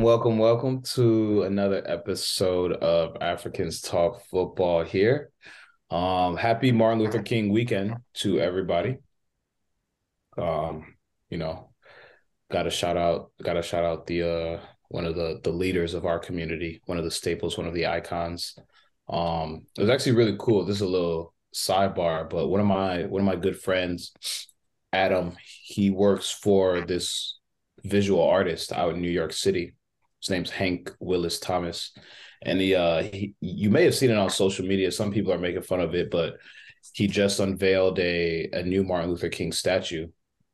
Welcome, welcome, welcome to another episode of Africans Talk Football here. Um, happy Martin Luther King weekend to everybody. Um, you know, got to shout out, got to shout out the uh one of the the leaders of our community, one of the staples, one of the icons. Um, it was actually really cool. This is a little sidebar, but one of my one of my good friends, Adam, he works for this visual artist out in New York City. His name's Hank Willis Thomas. And he, uh, he, you may have seen it on social media. Some people are making fun of it, but he just unveiled a, a new Martin Luther King statue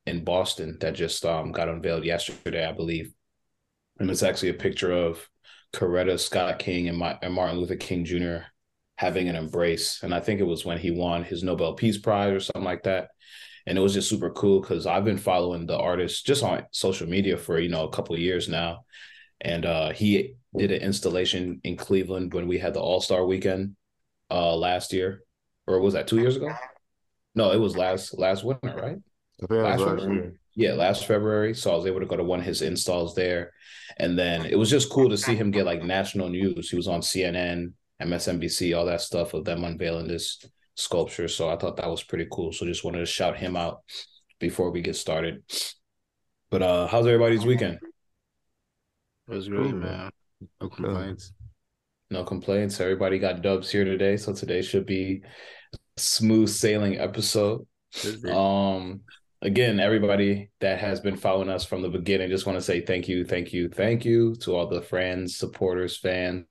in Boston that just um, got unveiled yesterday, I believe. And it's actually a picture of Coretta Scott King and, my, and Martin Luther King Jr. having an embrace. And I think it was when he won his Nobel Peace Prize or something like that and it was just super cool because I've been following the artist just on social media for you know a couple of years now, and uh, he did an installation in Cleveland when we had the All Star Weekend uh, last year, or was that two years ago? No, it was last last winter, right? Last last yeah, last February. So I was able to go to one of his installs there, and then it was just cool to see him get like national news. He was on CNN, MSNBC, all that stuff of them unveiling this sculpture. So I thought that was pretty cool. So just wanted to shout him out before we get started. But uh how's everybody's weekend? It was great, man. No complaints. No complaints. Everybody got dubs here today. So today should be smooth sailing episode. Um again, everybody that has been following us from the beginning, just want to say thank you, thank you, thank you to all the friends, supporters, fans,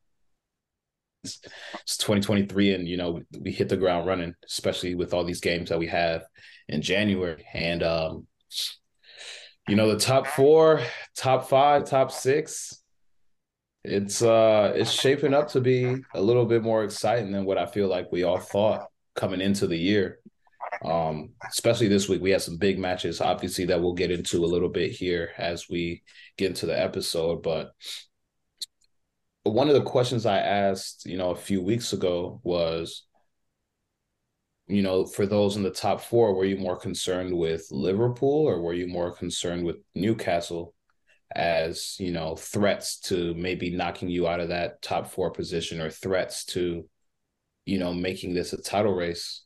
it's 2023 and you know we hit the ground running especially with all these games that we have in january and um you know the top four top five top six it's uh it's shaping up to be a little bit more exciting than what i feel like we all thought coming into the year. Um especially this week we had some big matches obviously that we'll get into a little bit here as we get into the episode but one of the questions I asked, you know, a few weeks ago was, you know, for those in the top four, were you more concerned with Liverpool or were you more concerned with Newcastle as, you know, threats to maybe knocking you out of that top four position or threats to, you know, making this a title race?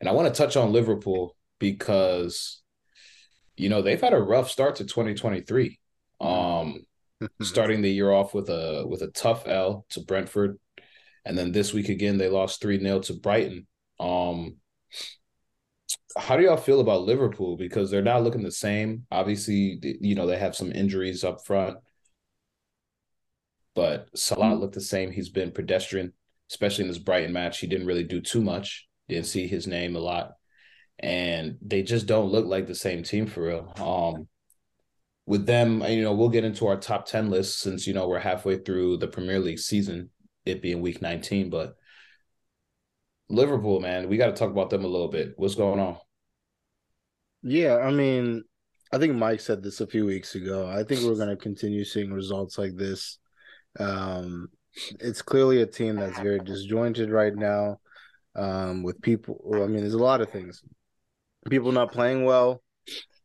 And I want to touch on Liverpool because, you know, they've had a rough start to 2023. Um, starting the year off with a with a tough L to Brentford, and then this week again they lost three 0 to Brighton. Um, how do y'all feel about Liverpool because they're not looking the same? Obviously, you know they have some injuries up front, but Salah mm-hmm. looked the same. He's been pedestrian, especially in this Brighton match. He didn't really do too much. Didn't see his name a lot, and they just don't look like the same team for real. Um, with them, you know, we'll get into our top 10 list since, you know, we're halfway through the Premier League season, it being week 19. But Liverpool, man, we got to talk about them a little bit. What's going on? Yeah, I mean, I think Mike said this a few weeks ago. I think we're going to continue seeing results like this. Um, it's clearly a team that's very disjointed right now um, with people. I mean, there's a lot of things. People not playing well.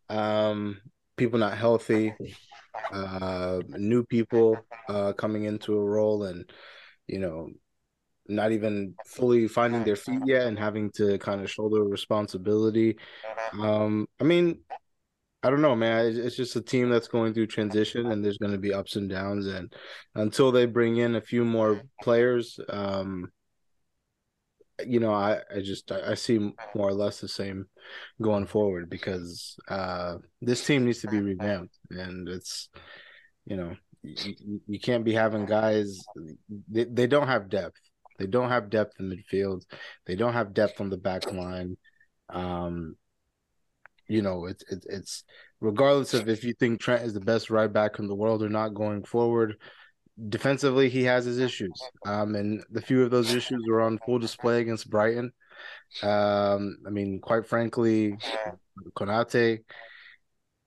Um, people not healthy, uh, new people uh, coming into a role, and you know, not even fully finding their feet yet, and having to kind of shoulder responsibility. Um, I mean, I don't know, man. It's just a team that's going through transition, and there's going to be ups and downs. And until they bring in a few more players, um, you know, I, I just I see more or less the same going forward because uh, this team needs to be revamped, and it's you know you, you can't be having guys they, they don't have depth. They don't have depth in midfield. They don't have depth on the back line. Um, you know, it's it's it's regardless of if you think Trent is the best right back in the world or not going forward defensively, he has his issues. Um, and the few of those issues were on full display against Brighton. Um, I mean, quite frankly, Konate,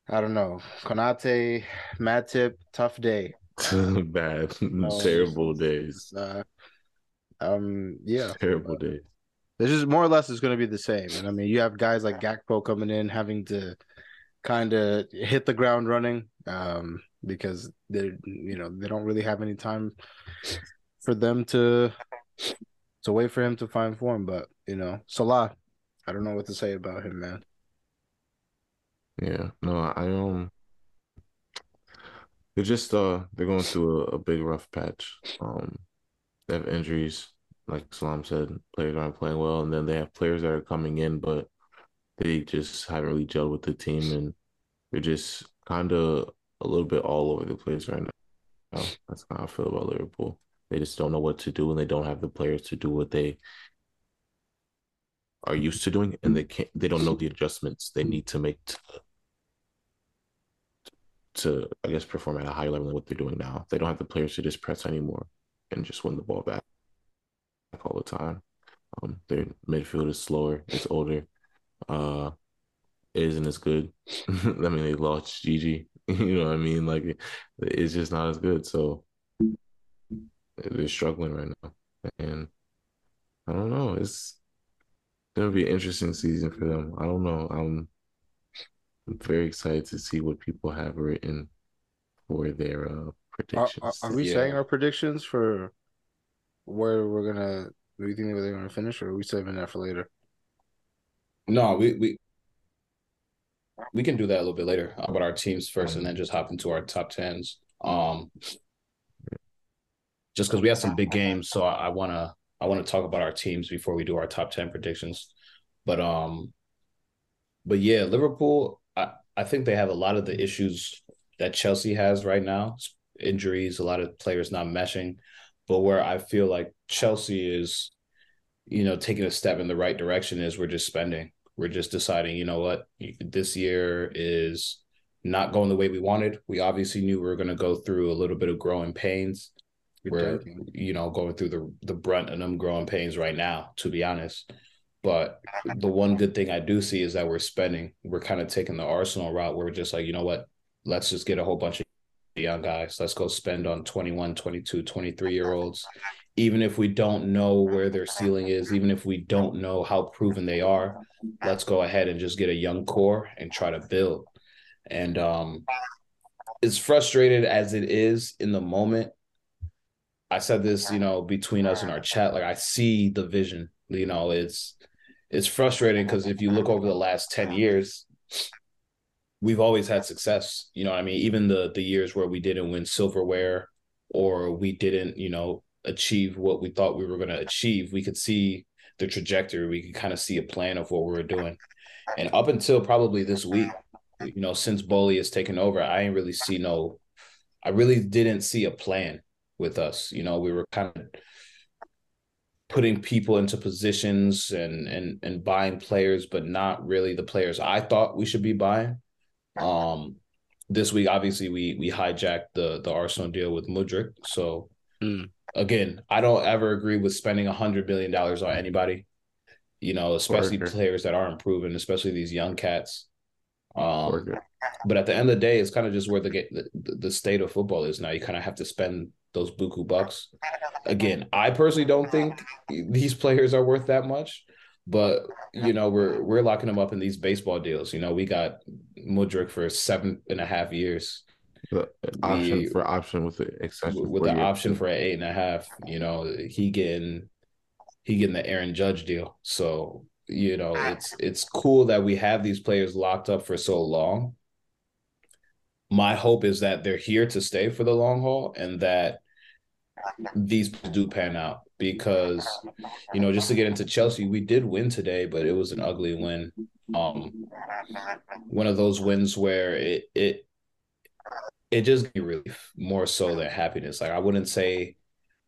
I don't know, Konate, Matip, tough day. Bad, um, terrible days. Uh, um, yeah, terrible uh, days. This is more or less is going to be the same. And I mean, you have guys like Gakpo coming in, having to kind of hit the ground running. Um, because they you know they don't really have any time for them to to wait for him to find form. But you know, Salah, I don't know what to say about him, man. Yeah, no, I um, they're just uh, they're going through a, a big rough patch. Um, they have injuries, like Salam said, players aren't playing well, and then they have players that are coming in, but they just haven't really gelled with the team, and they're just kind of a little bit all over the place right now. That's how I feel about Liverpool. They just don't know what to do, and they don't have the players to do what they are used to doing, and they can't. They don't know the adjustments they need to make to, to I guess, perform at a higher level than what they're doing now. They don't have the players to just press anymore and just win the ball back all the time. Um, their midfield is slower. It's older. Uh, isn't as good. I mean, they lost Gini. You know what I mean? Like, it's just not as good. So they're struggling right now, and I don't know. It's gonna be an interesting season for them. I don't know. I'm very excited to see what people have written for their uh, predictions. Are, are, are we yeah. saying our predictions for where we're gonna? Do you think they're gonna finish, or are we saving that for later? No, we we we can do that a little bit later about our teams first, and then just hop into our top tens. Um, just because we have some big games, so I, I wanna I want to talk about our teams before we do our top 10 predictions. But um but yeah, Liverpool, I, I think they have a lot of the issues that Chelsea has right now. Injuries, a lot of players not meshing. But where I feel like Chelsea is, you know, taking a step in the right direction is we're just spending. We're just deciding, you know what, this year is not going the way we wanted. We obviously knew we were going to go through a little bit of growing pains we're you know going through the the brunt of them growing pains right now to be honest but the one good thing i do see is that we're spending we're kind of taking the arsenal route where we're just like you know what let's just get a whole bunch of young guys. Let's go spend on 21 22 23 year olds. Even if we don't know where their ceiling is even if we don't know how proven they are let's go ahead and just get a young core and try to build. And um as frustrated as it is in the moment I said this, you know, between us in our chat, like I see the vision. You know, it's it's frustrating because if you look over the last 10 years, we've always had success. You know, I mean, even the the years where we didn't win silverware or we didn't, you know, achieve what we thought we were going to achieve, we could see the trajectory. We could kind of see a plan of what we were doing. And up until probably this week, you know, since Boehly has taken over, I ain't really see no, I really didn't see a plan with us. You know, we were kind of putting people into positions and and and buying players, but not really the players I thought we should be buying. Um, this week, obviously, we we hijacked the the Arsenal deal with Mudryk. So mm. again, I don't ever agree with spending a hundred billion dollars on anybody. You know, especially players that aren't proven, especially these young cats. Um, but at the end of the day, it's kind of just where the, the the state of football is now. You kind of have to spend those buku bucks. Again, I personally don't think these players are worth that much, but you know we're we're locking them up in these baseball deals. You know, we got Mudryk for seven and a half years. The option for option with the extension with the years. option for an eight and a half. You know, he getting he getting the Aaron Judge deal. So you know, it's it's cool that we have these players locked up for so long my hope is that they're here to stay for the long haul and that these do pan out because you know just to get into Chelsea we did win today but it was an ugly win um one of those wins where it it it just gave me relief more so than happiness like I wouldn't say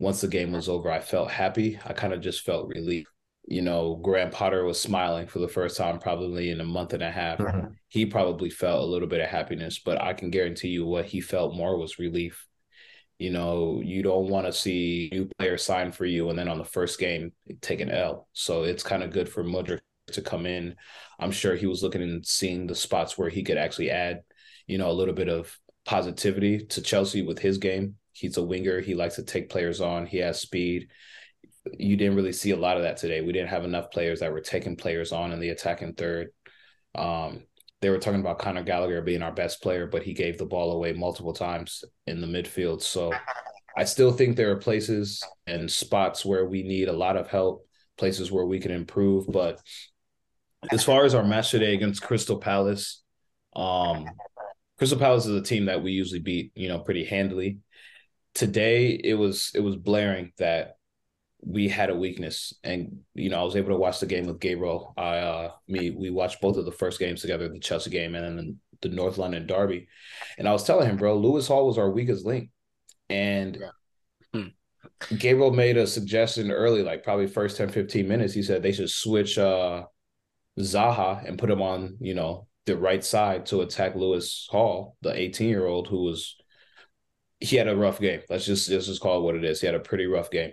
once the game was over I felt happy I kind of just felt relief you know, Graham Potter was smiling for the first time probably in a month and a half. Mm-hmm. He probably felt a little bit of happiness, but I can guarantee you what he felt more was relief. You know, you don't want to see new players sign for you and then on the first game take an L. So it's kind of good for Mudryk to come in. I'm sure he was looking and seeing the spots where he could actually add, you know, a little bit of positivity to Chelsea with his game. He's a winger. He likes to take players on. He has speed you didn't really see a lot of that today. We didn't have enough players that were taking players on in the attacking third. Um, they were talking about Conor Gallagher being our best player, but he gave the ball away multiple times in the midfield. So I still think there are places and spots where we need a lot of help, places where we can improve. But as far as our match today against Crystal Palace, um, Crystal Palace is a team that we usually beat, you know, pretty handily. Today it was it was blaring that we had a weakness. And you know i was able to watch the game with gabriel. I uh me we watched both of the first games together the chelsea game and then the north london derby. And i was telling him bro lewis hall was our weakest link. And yeah. hmm. gabriel made a suggestion early like probably first 10 15 minutes. He said they should switch uh zaha and put him on you know the right side to attack lewis hall the 18 year old who was he had a rough game. Let's just let's just call it what it is. He had a pretty rough game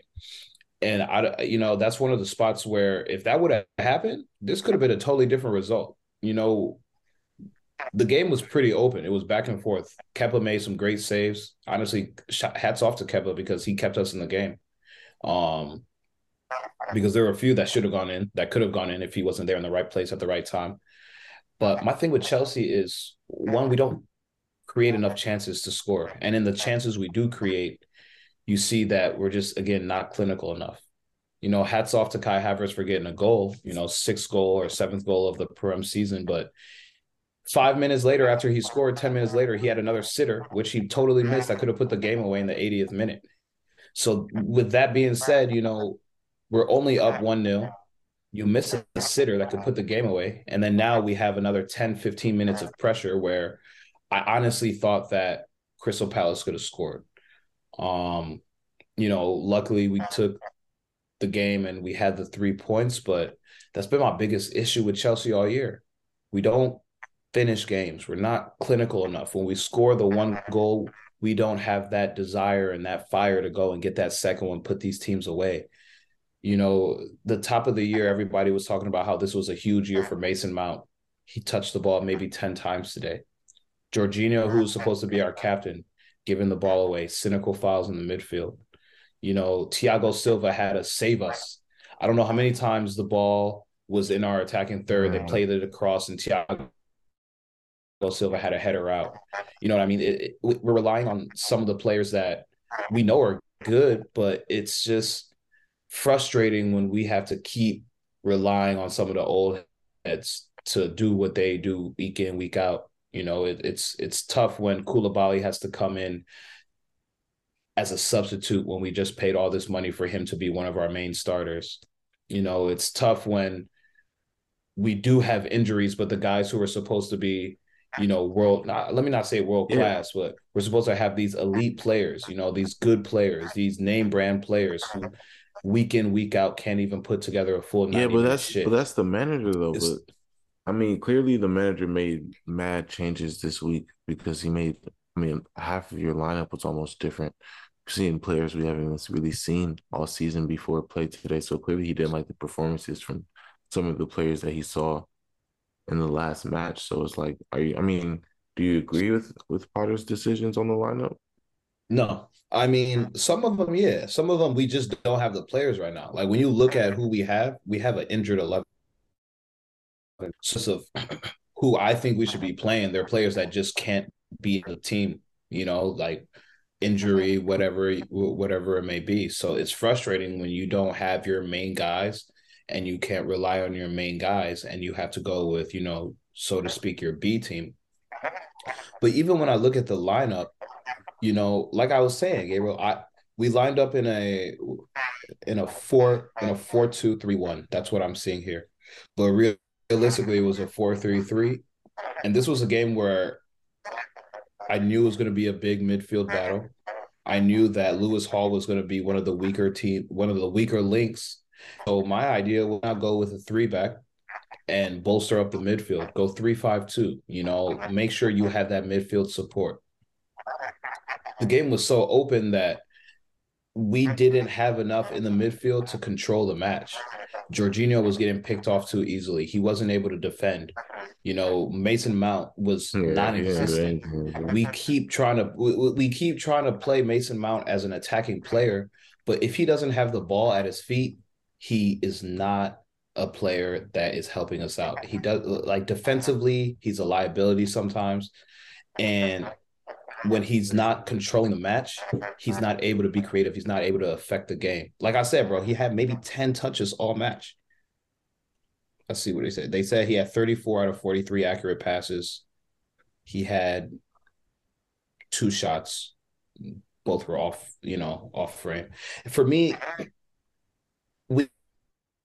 and I, you know, that's one of the spots where if that would have happened, this could have been a totally different result. You know, the game was pretty open. It was back and forth. Kepa made some great saves. Honestly, hats off to Kepa because he kept us in the game. Um, because there were a few that should have gone in, that could have gone in if he wasn't there in the right place at the right time. But my thing with Chelsea is one, we don't create enough chances to score, and in the chances we do create, you see that we're just again not clinical enough. You know, hats off to Kai Havertz for getting a goal, you know, sixth goal or seventh goal of the Prem season. But five minutes later, after he scored, 10 minutes later, he had another sitter, which he totally missed. I could have put the game away in the 80th minute. So, with that being said, you know, we're only up 1 0. You miss a sitter that could put the game away. And then now we have another 10, 15 minutes of pressure where I honestly thought that Crystal Palace could have scored. Um, you know, luckily we took the game and we had the three points, but that's been my biggest issue with Chelsea all year. We don't finish games. We're not clinical enough. When we score the one goal, we don't have that desire and that fire to go and get that second one, put these teams away. You know, the top of the year, everybody was talking about how this was a huge year for Mason Mount. He touched the ball maybe 10 times today. Jorginho, who was supposed to be our captain, giving the ball away, cynical fouls in the midfield. You know, Thiago Silva had to save us. I don't know how many times the ball was in our attacking third. They played it across, and Thiago Silva had a header out. You know what I mean? It, it, we're relying on some of the players that we know are good, but it's just frustrating when we have to keep relying on some of the old heads to do what they do week in, week out. You know, it, it's it's tough when Koulibaly has to come in as a substitute when we just paid all this money for him to be one of our main starters. You know, it's tough when we do have injuries, but the guys who are supposed to be, you know, world not, let me not say world class, yeah. but we're supposed to have these elite players, you know, these good players, these name brand players who week in, week out can't even put together a full Yeah, but that's shit. but that's the manager though. It's, but I mean, clearly the manager made mad changes this week because he made. I mean, half of your lineup was almost different. Seeing players we haven't really seen all season before play today, so clearly he didn't like the performances from some of the players that he saw in the last match. So it's like, are you? I mean, do you agree with with Potter's decisions on the lineup? No, I mean some of them, yeah. Some of them we just don't have the players right now. Like when you look at who we have, we have an injured eleven of who I think we should be playing. They're players that just can't be the team, you know, like injury, whatever, whatever it may be. So it's frustrating when you don't have your main guys and you can't rely on your main guys and you have to go with, you know, so to speak, your B team. But even when I look at the lineup, you know, like I was saying, Gabriel, I we lined up in a in a four in a four two three one. That's what I'm seeing here. But real realistically it was a 4-3-3 and this was a game where I knew it was going to be a big midfield battle. I knew that Lewis Hall was going to be one of the weaker team, one of the weaker links. So my idea was now go with a three back and bolster up the midfield. Go three five two. You know, make sure you have that midfield support. The game was so open that we mm-hmm. didn't have enough in the midfield to control the match. Jorginho was getting picked off too easily. He wasn't able to defend. You know, Mason Mount was yeah, non-existent. Yeah, yeah, we keep trying to we, we keep trying to play Mason Mount as an attacking player, but if he doesn't have the ball at his feet, he is not a player that is helping us out. He does like defensively, he's a liability sometimes. And when he's not controlling the match, he's not able to be creative. He's not able to affect the game. Like I said, bro, he had maybe 10 touches all match. Let's see what they said. They said he had 34 out of 43 accurate passes. He had two shots. Both were off, you know, off frame. For me, we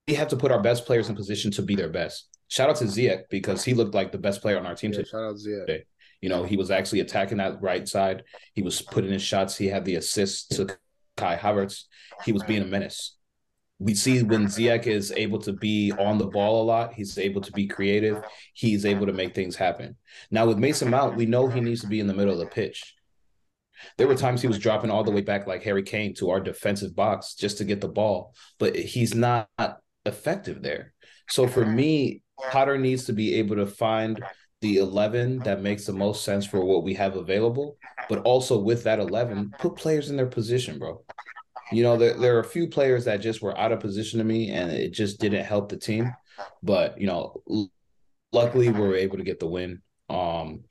we have to put our best players in position to be their best. Shout out to Ziyech because he looked like the best player on our team Yeah, today. shout out Ziyech. You know, he was actually attacking that right side. He was putting in shots. He had the assist to Kai Havertz. He was being a menace. We see when Ziyech is able to be on the ball a lot, he's able to be creative. He's able to make things happen. Now with Mason Mount, we know he needs to be in the middle of the pitch. There were times he was dropping all the way back like Harry Kane to our defensive box just to get the ball, but he's not effective there. So for me, Potter needs to be able to find the 11 that makes the most sense for what we have available, but also with that 11, put players in their position, bro. You know, there, there are a few players that just were out of position to me and it just didn't help the team. But, you know, l- luckily we were able to get the win. Um,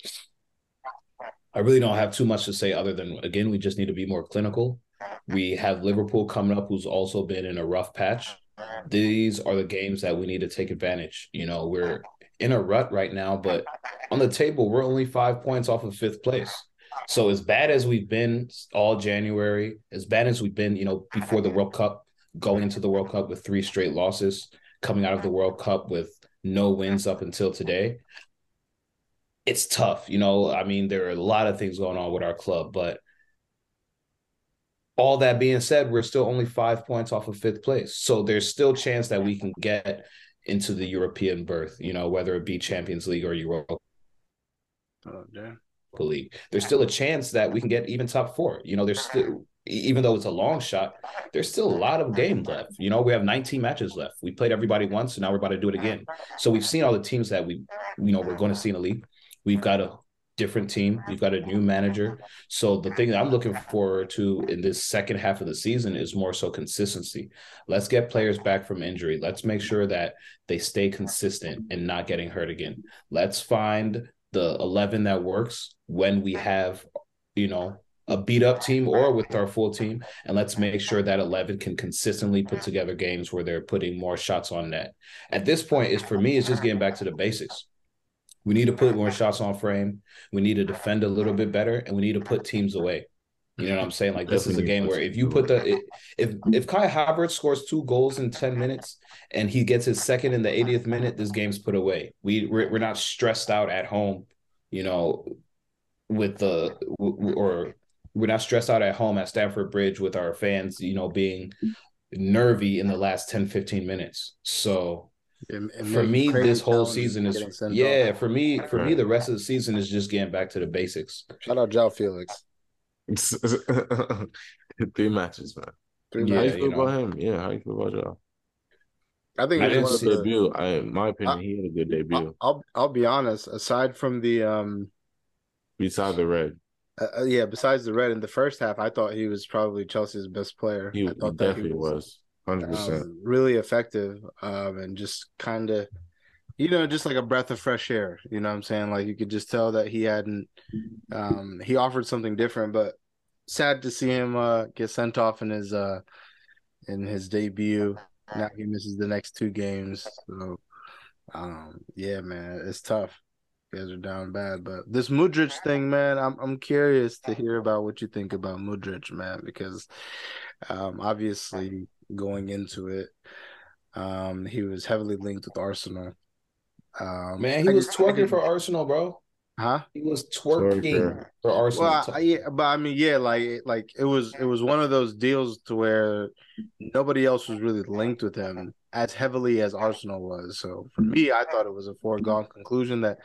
I really don't have too much to say other than, again, we just need to be more clinical. We have Liverpool coming up, who's also been in a rough patch. These are the games that we need to take advantage. You know, we're in a rut right now, but on the table, we're only five points off of fifth place. So as bad as we've been all January, as bad as we've been, you know, before the World Cup, going into the World Cup with three straight losses, coming out of the World Cup with no wins up until today. It's tough, you know. I mean, there are a lot of things going on with our club, but all that being said, we're still only five points off of fifth place. So there's still chance that we can get into the European berth, you know, whether it be Champions League or Europa Oh, damn. League. There's still a chance that we can get even top four. You know, there's still even though it's a long shot, there's still a lot of game left. You know, we have 19 matches left. We played everybody once, and now we're about to do it again. So we've seen all the teams that we, you know, we're going to see in the league. We've got a different team. We've got a new manager. So the thing that I'm looking forward to in this second half of the season is more so consistency. Let's get players back from injury. Let's make sure that they stay consistent and not getting hurt again. Let's find the 11 that works when we have, you know, a beat up team or with our full team. And let's make sure that 11 can consistently put together games where they're putting more shots on net. At this point, is for me, it's just getting back to the basics. We need to put more shots on frame. We need to defend a little bit better, and we need to put teams away. You know what I'm saying? Like this is a game where if you put the if if Kai Havertz scores two goals in 10 minutes and he gets his second in the 80th minute, this game's put away. We we're, we're not stressed out at home, you know, with the or we're not stressed out at home at Stamford Bridge with our fans, you know, being nervy in the last 10 15 minutes. So It- it for me this whole season is yeah off. for me for me the rest of the season is just getting back to the basics Shout out Joao Felix. Three matches, man. Three Yeah, how you feel you know. about him? Yeah, how you feel about y'all? I think I it didn't was His one of the. debut, I, in my opinion, he had a good debut. I'll I'll be honest. Aside from the um, Beside the red, uh, uh, yeah, besides the red in the first half, I thought he was probably Chelsea's best player. he, I he thought that definitely was. Hundred percent. um, really effective um, and just kind of you know just like a breath of fresh air you know what i'm saying? Like you could just tell that he hadn't um, he offered something different but sad to see him uh, get sent off in his uh, in his debut. Now he misses the next two games so um, yeah man it's tough. You guys are down bad but this Mudryk thing man I'm I'm curious to hear about what you think about Mudryk man because um, obviously going into it. Um, he was heavily linked with Arsenal. Um, man he I was just- I twerking for arsenal bro huh? he was twerking Twerker. for arsenal Well, I, yeah, but I mean, yeah, like like it was it was one of those deals to where nobody else was really linked with him as heavily as Arsenal was. So for me, I thought it was a foregone conclusion that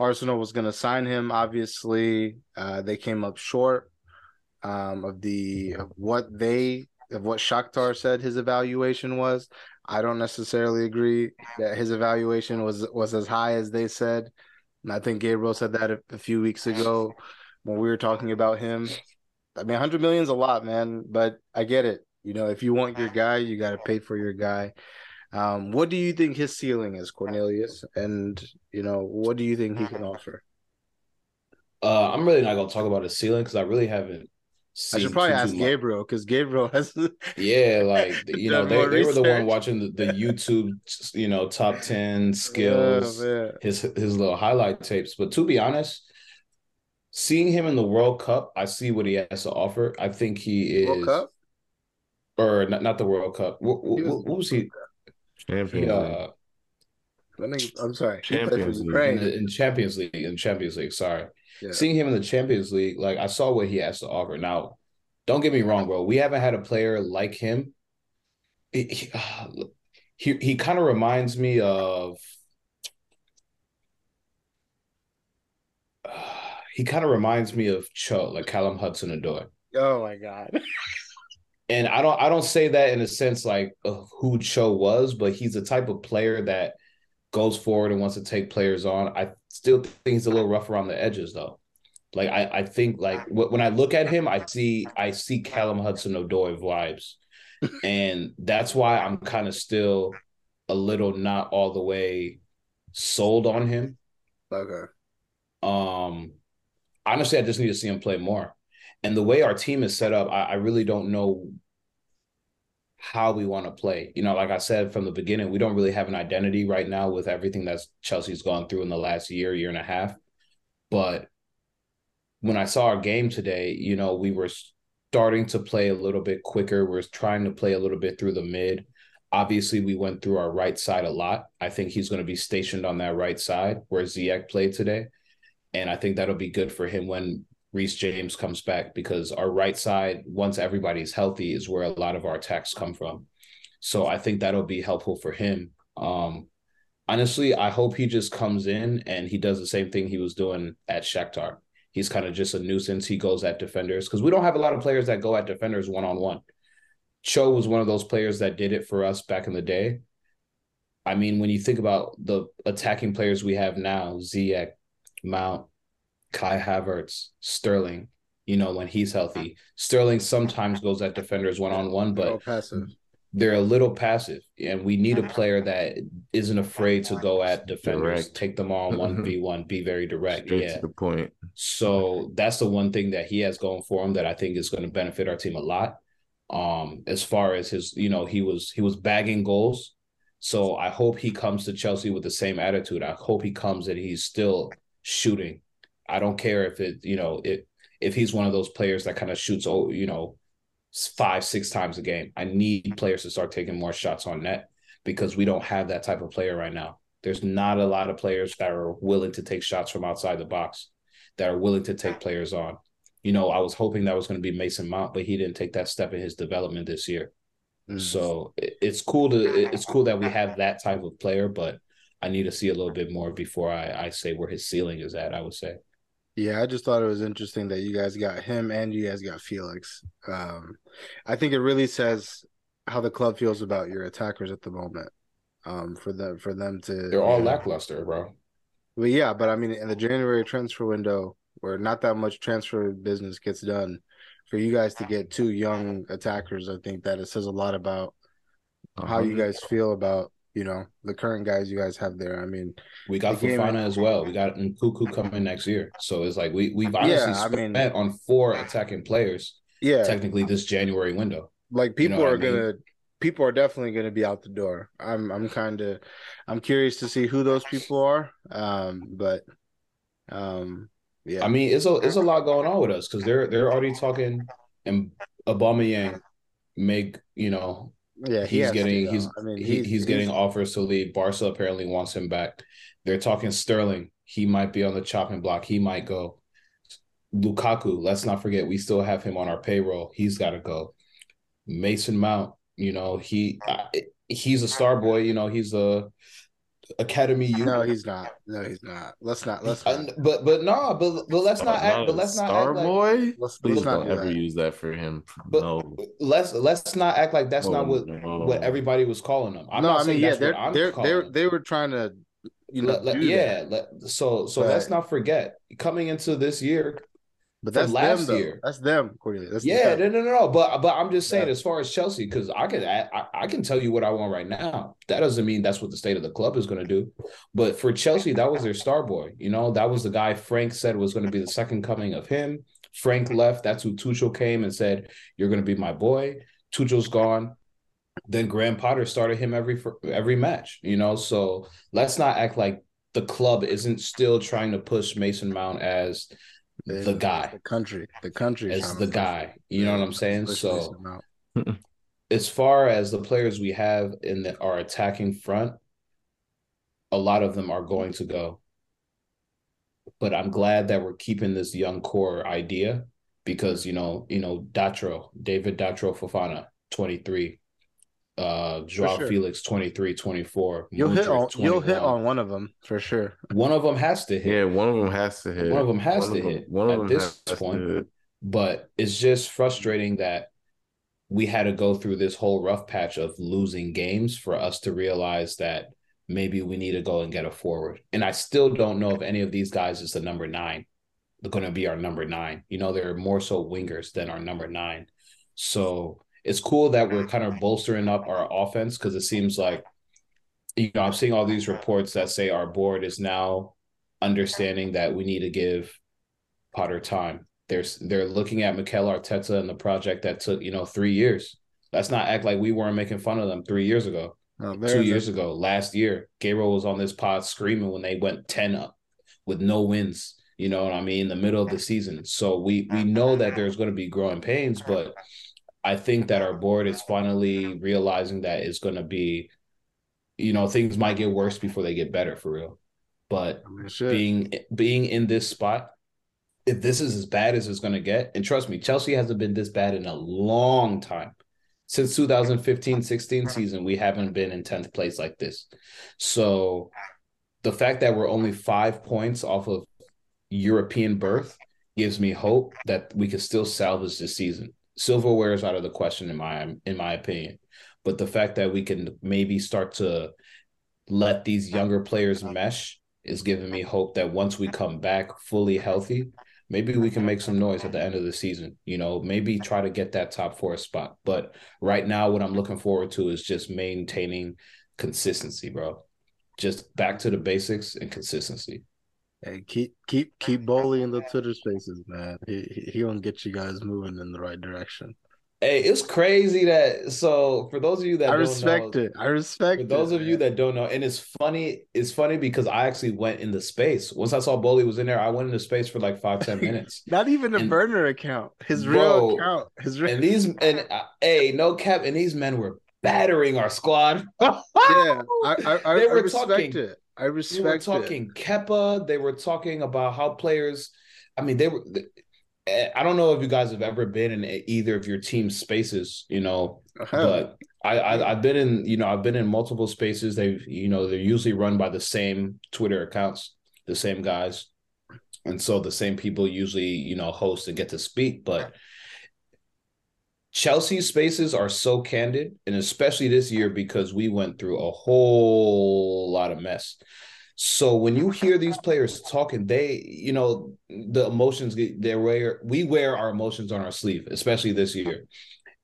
Arsenal was going to sign him. Obviously, uh, they came up short um, of the of what they of what Shakhtar said his evaluation was. I don't necessarily agree that his evaluation was was as high as they said. And I think Gabriel said that a, a few weeks ago when we were talking about him. I mean, 100 million is a lot, man, but I get it. You know, if you want your guy, you got to pay for your guy. Um, what do you think his ceiling is, Cornelius? And you know, what do you think he can offer? Uh, I'm really not gonna talk about his ceiling because I really haven't. I should probably ask Gabriel because Gabriel has. yeah, like you know, they, they were the one watching the, the YouTube, you know, top ten skills, yeah, his his little highlight tapes. But to be honest, seeing him in the World Cup, I see what he has to offer. I think he is. World Cup? Or not, not the World Cup. What, what, was, what was he? Champions uh, I'm sorry. Champions League. In, in, Champions League. In Champions League. Sorry. Yeah. Seeing him in the Champions League, like I saw what he has to offer. Now, don't get me wrong, bro. We haven't had a player like him. He he, he, he kind of reminds me of he kind of reminds me of Cho, like Callum Hudson Odoi. Oh my god. and I don't I don't say that in a sense like of who Cho was, but he's the type of player that goes forward and wants to take players on. I still think he's a little rough around the edges though. Like I, I think like when I look at him, I see I see Callum Hudson Odoi vibes, and that's why I'm kind of still a little not all the way sold on him. Okay. Um, honestly, I just need to see him play more. And the way our team is set up, I, I really don't know how we want to play. You know, like I said from the beginning, we don't really have an identity right now with everything that's Chelsea's gone through in the last year, year and a half. But when I saw our game today, you know, we were starting to play a little bit quicker. We're trying to play a little bit through the mid. Obviously, we went through our right side a lot. I think he's going to be stationed on that right side where Ziyech played today. And I think that'll be good for him when Reece James comes back because our right side, once everybody's healthy, is where a lot of our attacks come from. So I think that'll be helpful for him. Um, honestly, I hope he just comes in and he does the same thing he was doing at Shakhtar. He's kind of just a nuisance. He goes at defenders because we don't have a lot of players that go at defenders one on one. Cho was one of those players that did it for us back in the day. I mean, when you think about the attacking players we have now, Ziyech, Mount, Kai Havertz, Sterling, you know, when he's healthy. Sterling sometimes goes at defenders one on one, but passive. they're a little passive. And we need a player that isn't afraid to go at defenders, direct. take them on one v one, be very direct. Straight yeah. to the point. So that's the one thing that he has going for him that I think is going to benefit our team a lot. Um, as far as his, you know, he was he was bagging goals. So I hope he comes to Chelsea with the same attitude. I hope he comes and he's still shooting I don't care if it, you know, it if he's one of those players that kind of shoots, oh, you know, five, six times a game. I need players to start taking more shots on net because we don't have that type of player right now. There's not a lot of players that are willing to take shots from outside the box, that are willing to take players on. You know, I was hoping that was going to be Mason Mount, but he didn't take that step in his development this year. Mm. So it's cool to it's cool that we have that type of player, but I need to see a little bit more before I, I say where his ceiling is at. I would say. Yeah, I just thought it was interesting that you guys got him and you guys got Felix. Um, I think it really says how the club feels about your attackers at the moment. Um, for them for them to they're all lackluster, bro. But yeah, but I mean, in the January transfer window, where not that much transfer business gets done, for you guys to get two young attackers, I think that it says a lot about uh-huh. how you guys feel about you know the current guys you guys have there. I mean, we got Fofana as well. We got Nkunku coming next year, so it's like we we've honestly yeah, spent I mean, on four attacking players. Yeah, technically this January window. Like people you know are I mean? gonna people are definitely going to be out the door. I'm I'm kind of I'm curious to see who those people are. Um, but um, yeah. I mean, it's a it's a lot going on with us because they're they're already talking and Aubameyang make you know yeah, he he's getting he's I mean, he's, he's, he's getting offers to leave. Barca apparently wants him back. They're talking Sterling. He might be on the chopping block. He might go. Lukaku, let's not forget, we still have him on our payroll. He's got to go. Mason Mount, you know, he he's a star boy. You know, he's a academy unit. No, he's not. No, he's not. Let's not. Let's. Not. but but no, but but let's not act. But let's not star act boy. Like, let's, please don't ever that. use that for him. But no. Let's let's not act like that's oh, not what no. what everybody was calling him. I'm no, I mean yeah, they're they're they're they were trying to. You know, let, let, yeah. Let, so so but, let's not forget coming into this year, But that's last them, year. That's them, Cordelia. That's Yeah, them. no, no, no, no. But but I'm just saying, Yeah. as far as Chelsea, because I can I, I- can tell you what I want right now. That doesn't mean that's what the state of the club is going to do. But for Chelsea, that was their star boy. You know, that was the guy Frank said was going to be the second coming of him. Frank left. That's who Tuchel came and said, "You're going to be my boy." Tuchel's gone. Then Graham Potter started him every every match. You know, so let's not act like the club isn't still trying to push Mason Mount as the guy the country, the country is as the guy. You know what I'm saying? So as far as the players we have in the, our attacking front, a lot of them are going to go. But I'm glad that we're keeping this young core idea because you know, you know, Datro, David Datro Fofana, 23. Uh Joao sure. Felix 23, 24. You'll hit Mudryk, on you'll hit on one of them for sure. one of them has to hit. Yeah, one of them has to hit. One of them has One to them- hit One of at them this point. but it's just frustrating that we had to go through this whole rough patch of losing games for us to realize that maybe we need to go and get a forward. And I still don't know if any of these guys is the number nine. They're going to be our number nine. You know, they're more so wingers than our number nine. So it's cool that we're kind of bolstering up our offense because it seems like, you know, I'm seeing all these reports that say our board is now understanding that we need to give Potter time. There's they're looking at Mikel Arteta and the project that took, you know, three years. Let's not act like we weren't making fun of them three years ago, No, two they're- years ago, last year. Gabriel was on this pod screaming when they went 10 up with no wins, you know what I mean, in the middle of the season. So we we know that there's going to be growing pains, but I think that our board is finally realizing that it's going to be, you know, things might get worse before they get better for real. But I mean, being being in this spot, if this is as bad as it's going to get, and trust me, Chelsea hasn't been this bad in a long time. Since 2015-16 season, we haven't been in 10th place like this. So the fact that we're only five points off of European berth gives me hope that we can still salvage this season. Silverware is out of the question in my in my opinion. But the fact that we can maybe start to let these younger players mesh is giving me hope that once we come back fully healthy, maybe we can make some noise at the end of the season. You know, maybe try to get that top four spot. But right now, what I'm looking forward to is just maintaining consistency, bro. Just back to the basics and consistency. Hey, keep keep keep Boehly in the Twitter spaces, man. He he, gonna get you guys moving in the right direction. Hey, it's crazy that so for those of you that I respect know, it. I respect For those it, of you that don't know, and it's funny, it's funny because I actually went into space. Once I saw Boehly was in there, I went into space for like five, ten minutes. not even a and- burner account, his Bro, real account, his real. and these and uh, hey, no cap, and these men were battering our squad. yeah, I I, I, They I were respect talking- it. I They were respect it. talking Kepa. They were talking about how players. I mean, they were. eh, I don't know if you guys have ever been in either of your team spaces, you know, Hell, but I, I I've been in you know I've been in multiple spaces. They've you know they're usually run by the same Twitter accounts, the same guys, and so the same people usually you know host and get to speak. But Chelsea spaces are so candid, and especially this year because we went through a whole lot of mess. So when you hear these players talking, they, you know, the emotions get they wear we wear our emotions on our sleeve, especially this year.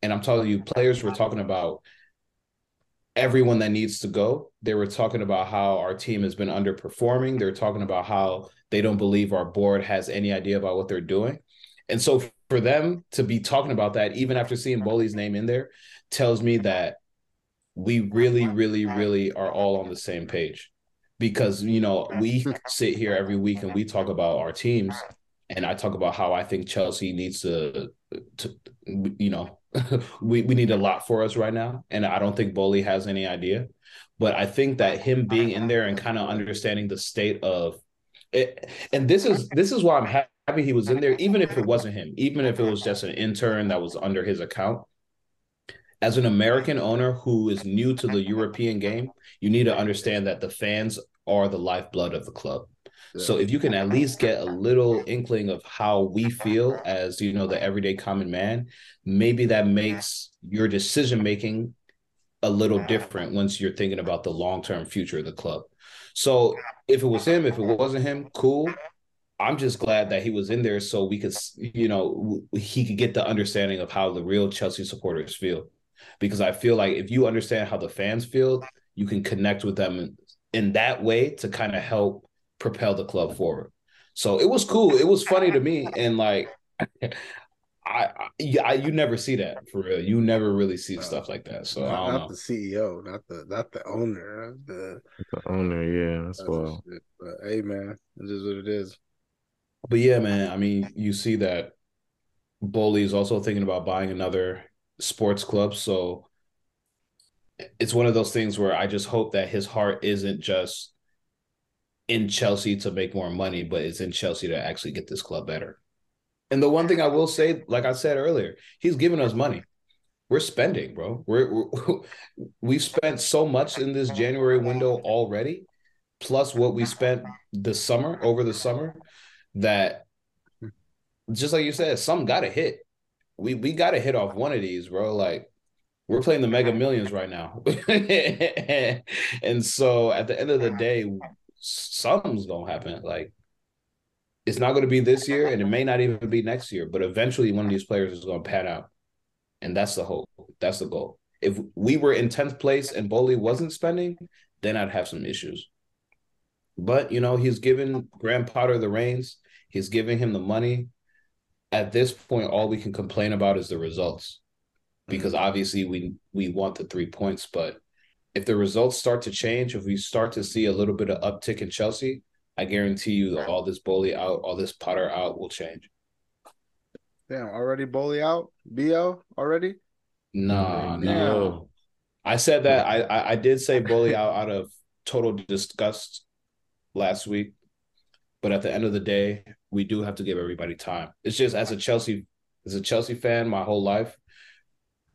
And I'm telling you, players were talking about everyone that needs to go. They were talking about how our team has been underperforming. They're talking about how they don't believe our board has any idea about what they're doing. And so for them to be talking about that, even after seeing Boehly's name in there, tells me that we really, really, really are all on the same page. Because, you know, we sit here every week and we talk about our teams. And I talk about how I think Chelsea needs to, to you know, we, we need a lot for us right now. And I don't think Boehly has any idea. But I think that him being in there and kind of understanding the state of it, and this is this is why I'm happy he was in there, even if it wasn't him, even if it was just an intern that was under his account. As an American owner who is new to the European game, you need to understand that the fans are the lifeblood of the club. So if you can at least get a little inkling of how we feel as you know the everyday common man, maybe that makes your decision making a little different once you're thinking about the long term future of the club. So if it was him, if it wasn't him, cool. I'm just glad that he was in there so we could, you know, he could get the understanding of how the real Chelsea supporters feel. Because I feel like if you understand how the fans feel, you can connect with them in that way to kind of help propel the club forward. So it was cool. It was funny to me, and like, I, I, I you never see that for real. You never really see no, stuff like that. So not, not the CEO, not the not the owner, uh, the the owner. Yeah, that's, that's well. But hey, man, it is what it is. But yeah, man. I mean, you see that Boehly is also thinking about buying another sports club. So it's one of those things where I just hope that his heart isn't just in Chelsea to make more money, but it's in Chelsea to actually get this club better. And the one thing I will say, like I said earlier, he's giving us money. We're spending, bro. We're, we're we've spent so much in this January window already, plus what we spent the summer over the summer, that just like you said, some got to hit. We we got to hit off one of these, bro. Like we're playing the Mega Millions right now, and so at the end of the day, something's gonna happen. Like it's not going to be this year, and it may not even be next year, but eventually one of these players is going to pan out, and that's the hope. That's the goal. If we were in tenth place and Boehly wasn't spending, then I'd have some issues. But you know, he's given Graham Potter the reins. He's giving him the money. At this point, all we can complain about is the results, because obviously we we want the three points, but if the results start to change, if we start to see a little bit of uptick in Chelsea, I guarantee you that all this Boehly out, all this Potter out will change. Damn, already Boehly out? BO already? No, no. I said that I, I, I did say Boehly out out of total disgust last week. But at the end of the day, we do have to give everybody time. It's just as a Chelsea as a Chelsea fan my whole life,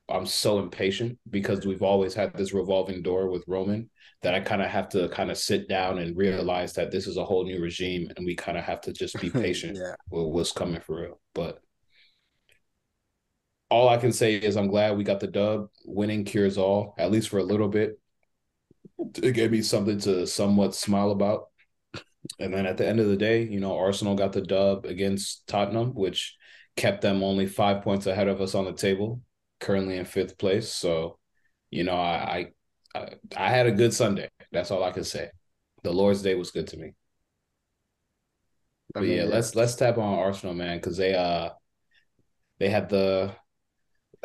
I'm so impatient because we've always had this revolving door with Roman that I kind of have to kind of sit down and realize that this is a whole new regime and we kind of have to just be patient yeah. with what's coming for real. But all I can say is I'm glad we got the dub. Winning cures all, at least for a little bit. It gave me something to somewhat smile about. And then at the end of the day, you know, Arsenal got the dub against Tottenham, which kept them only five points ahead of us on the table currently in fifth place. So, you know, I, I I had a good Sunday. That's all I can say. The Lord's Day was good to me. But I mean, yeah, yeah, let's let's tap on Arsenal, man, because they uh they had the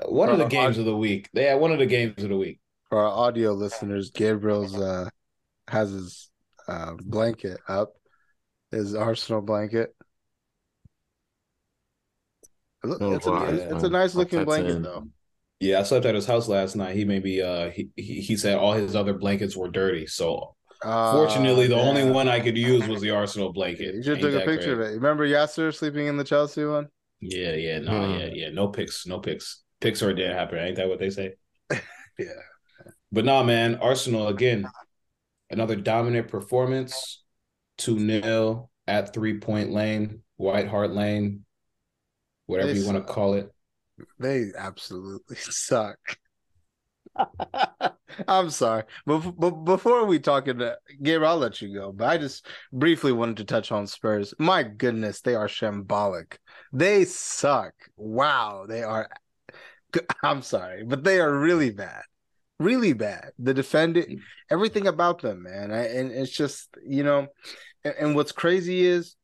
one of the games audio, of the week. They had one of the games of the week. For our audio listeners, Gabriel's uh has his uh blanket up, his Arsenal blanket. It's, a, it's a nice looking blanket though. Yeah, I slept at his house last night. He maybe uh he he said all his other blankets were dirty. So uh, fortunately, the only one I could use was the Arsenal blanket. You should take a picture great. of it. Remember Yasser sleeping in the Chelsea one? Yeah, yeah, no, hmm. yeah, yeah. No pics, no pics. Pics are dead happen. Ain't that what they say? yeah. But nah, man, Arsenal again, another dominant performance. 2 0 at three point lane, White Hart Lane, whatever you want to call it. They absolutely suck. I'm sorry, but, but before we talk about Gabe, I'll let you go. But I just briefly wanted to touch on Spurs. My goodness, they are shambolic. They suck. Wow, they are. I'm sorry, but they are really bad, really bad. The defending, mm. everything about them, man. I, and it's just you know, and, and what's crazy is,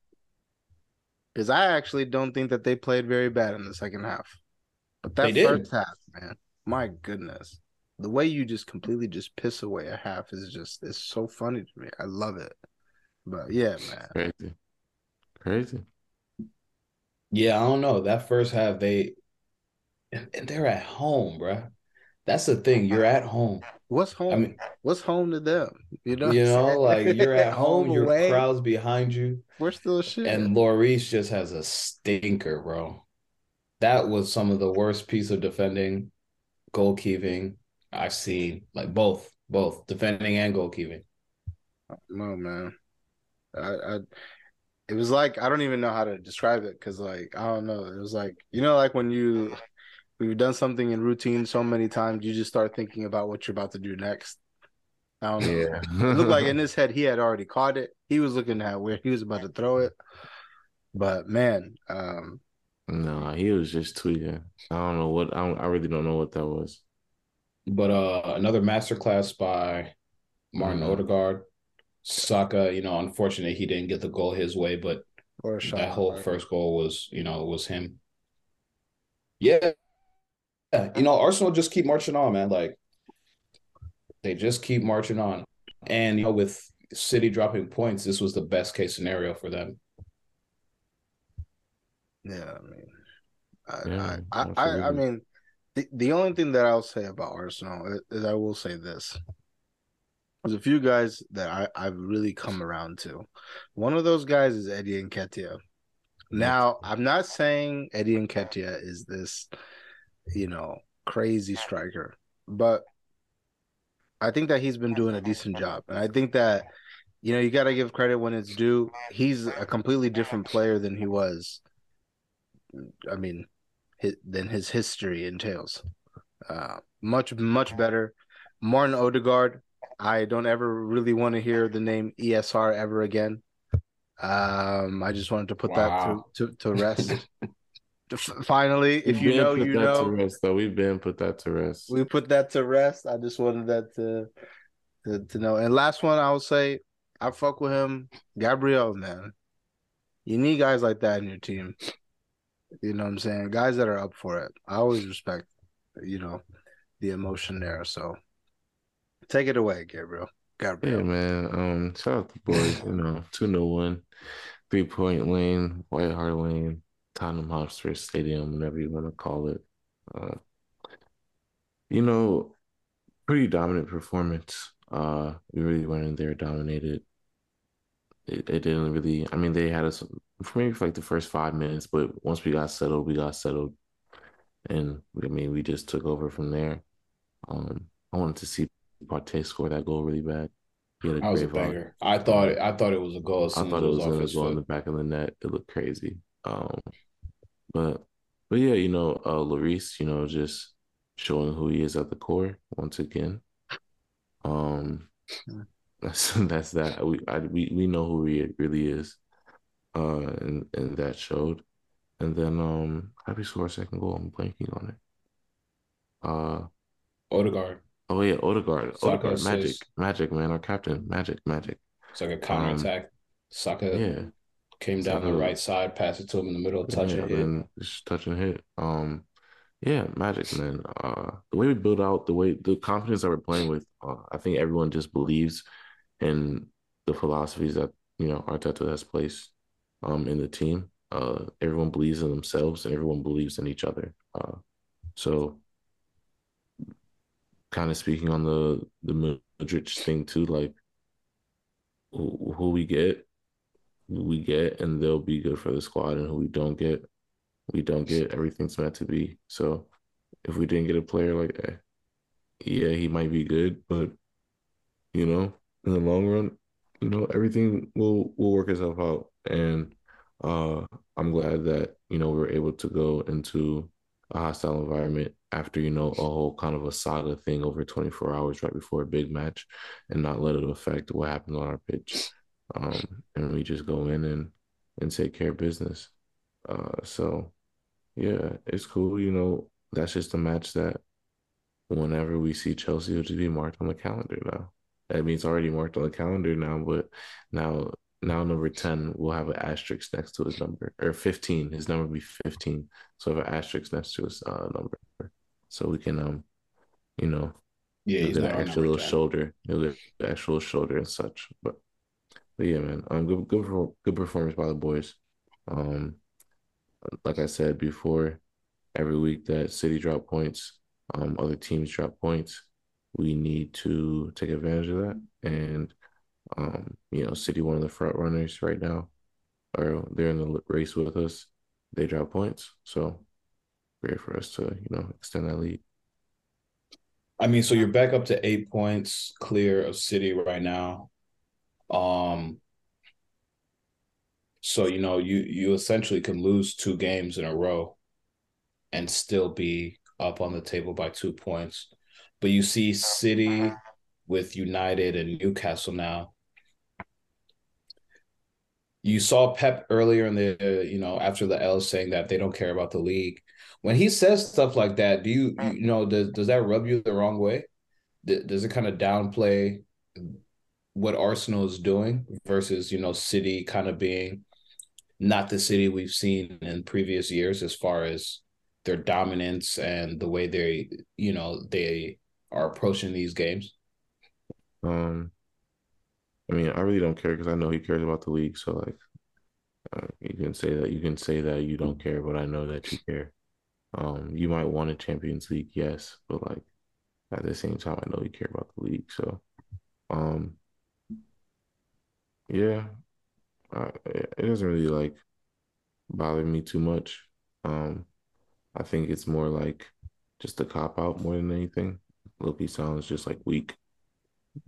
is I actually don't think that they played very bad in the second half. But that first half, man, my goodness, the way you just completely just piss away a half is just it's so funny to me. I love it. But yeah, man, crazy, crazy. Yeah, I don't know. That first half, they and they're at home, bro. That's the thing. You're at home. What's home? I mean, what's home to them? You know, you know, like you're at home, your away. crowd's behind you. We're still shit. And Lloris just has a stinker, bro that was some of the worst piece of defending, goalkeeping I've seen. Like both, both defending and goalkeeping. No man, I, I it was like I don't even know how to describe it because like I don't know. It was like you know like when you we've done something in routine so many times, you just start thinking about what you're about to do next. I don't know. Yeah. it looked like in his head he had already caught it. He was looking at where he was about to throw it. But man, um, no, he was just tweeting. I don't know what I, don't, I really don't know what that was. But uh another masterclass by Martin mm-hmm. Odegaard. Saka, you know, unfortunately he didn't get the goal his way, but that whole first goal was, you know, was him. Yeah. yeah. You know, Arsenal just keep marching on, man. Like they just keep marching on. And you know, with City dropping points, this was the best case scenario for them. Yeah, I mean, I, yeah, I, I, I, mean, the, the only thing that I'll say about Arsenal is, is I will say this. There's a few guys that I, I've really come around to. One of those guys is Eddie Nketiah. Mm. Now, I'm not saying Eddie Nketiah is this, you know, crazy striker, but I think that he's been doing a decent job. And I think that, you know, you got to give credit when it's due. He's a completely different player than he was. I mean, his, than his history entails. Uh, much, much better. Martin Odegaard, I don't ever really want to hear the name ESR ever again. Um, I just wanted to put wow. that to, to, to rest. finally, if you know, you know. To rest, though we've been put that to rest. We put that to rest. I just wanted that to, to to know. And last one, I will say, I fuck with him, Gabriel. Man, you need guys like that in your team. You know what I'm saying? Guys that are up for it. I always respect, you know, the emotion there. So take it away, Gabriel. Gabriel. Yeah, man. Um, shout out the boys. you know, two no one, three point lane, White Hart Lane. Tottenham Hotspur Stadium, whatever you want to call it. Uh, you know, pretty dominant performance. Uh, we really went in there, dominated. It, it didn't really. I mean, they had us for maybe for like the first five minutes, but once we got settled, we got settled, and I mean, we just took over from there. Um, I wanted to see Partey score that goal really bad. He had a was a banger. I thought it, I thought it was a goal. I thought it was, was a goal in the back of the net. It looked crazy. Um, but but yeah, you know, uh Lloris, you know, just showing who he is at the core once again. Um that's that's that. We I, we we know who he really is. Uh and, and that showed. And then um happy score a second goal. I'm blanking on it. Uh Odegaard. Oh yeah, Odegaard. Saka Odegaard, Magic, Magic, man, our captain, Magic, Magic. It's like a counter attack. Um, Saka. Yeah, Came down so, the right side, passed it to him in the middle, touch yeah, and hit. And just touch and hit. Um, yeah, magic, man. Uh, the way we build out, the way the confidence that we're playing with, uh, I think everyone just believes in the philosophies that you know Arteta has placed um in the team. Uh, everyone believes in themselves and everyone believes in each other. Uh, so kind of speaking on the the Mudryk thing too, like who, who we get we get and they'll be good for the squad and who we don't get we don't get everything's meant to be so if we didn't get a player like that yeah he might be good but you know in the long run you know everything will will work itself out and uh i'm glad that you know we are able to go into a hostile environment after you know a whole kind of a saga thing over 24 hours right before a big match and not let it affect what happens on our pitch um, and we just go in and and take care of business. Uh, so yeah, it's cool. You know, that's just a match that whenever we see Chelsea, it'll just be marked on the calendar now. That means it's already marked on the calendar now, but now now number 10 will have an asterisk next to his number or 15 his number will be 15 so have an asterisk next to his uh, number so we can um you know yeah he's an actual little shoulder he'll the actual shoulder and such but but yeah, man, um, good good good performance by the boys. Um, like I said before, every week that City drop points, um, other teams drop points. We need to take advantage of that, and um, you know, City one of the front runners right now, or they're in the race with us. They drop points, so great for us to you know extend that lead. I mean, so you're back up to eight points clear of City right now. Um, so you know, you you essentially can lose two games in a row and still be up on the table by two points. But you see City with United and Newcastle now. You saw Pep earlier in the you know after the L saying that they don't care about the league. When he says stuff like that, do you you know does does that rub you the wrong way? Does it kind of downplay what Arsenal is doing versus you know City kind of being not the City we've seen in previous years as far as their dominance and the way they you know they are approaching these games? Um, I mean, I really don't care because I know he cares about the league. So like, uh, you can say that you can say that you don't care, but I know that you care. Um, you might want a Champions League, yes, but like at the same time, I know you care about the league. So, um, yeah, it doesn't really like bother me too much. Um, I think it's more like just a cop out more than anything. Loki sounds just like weak.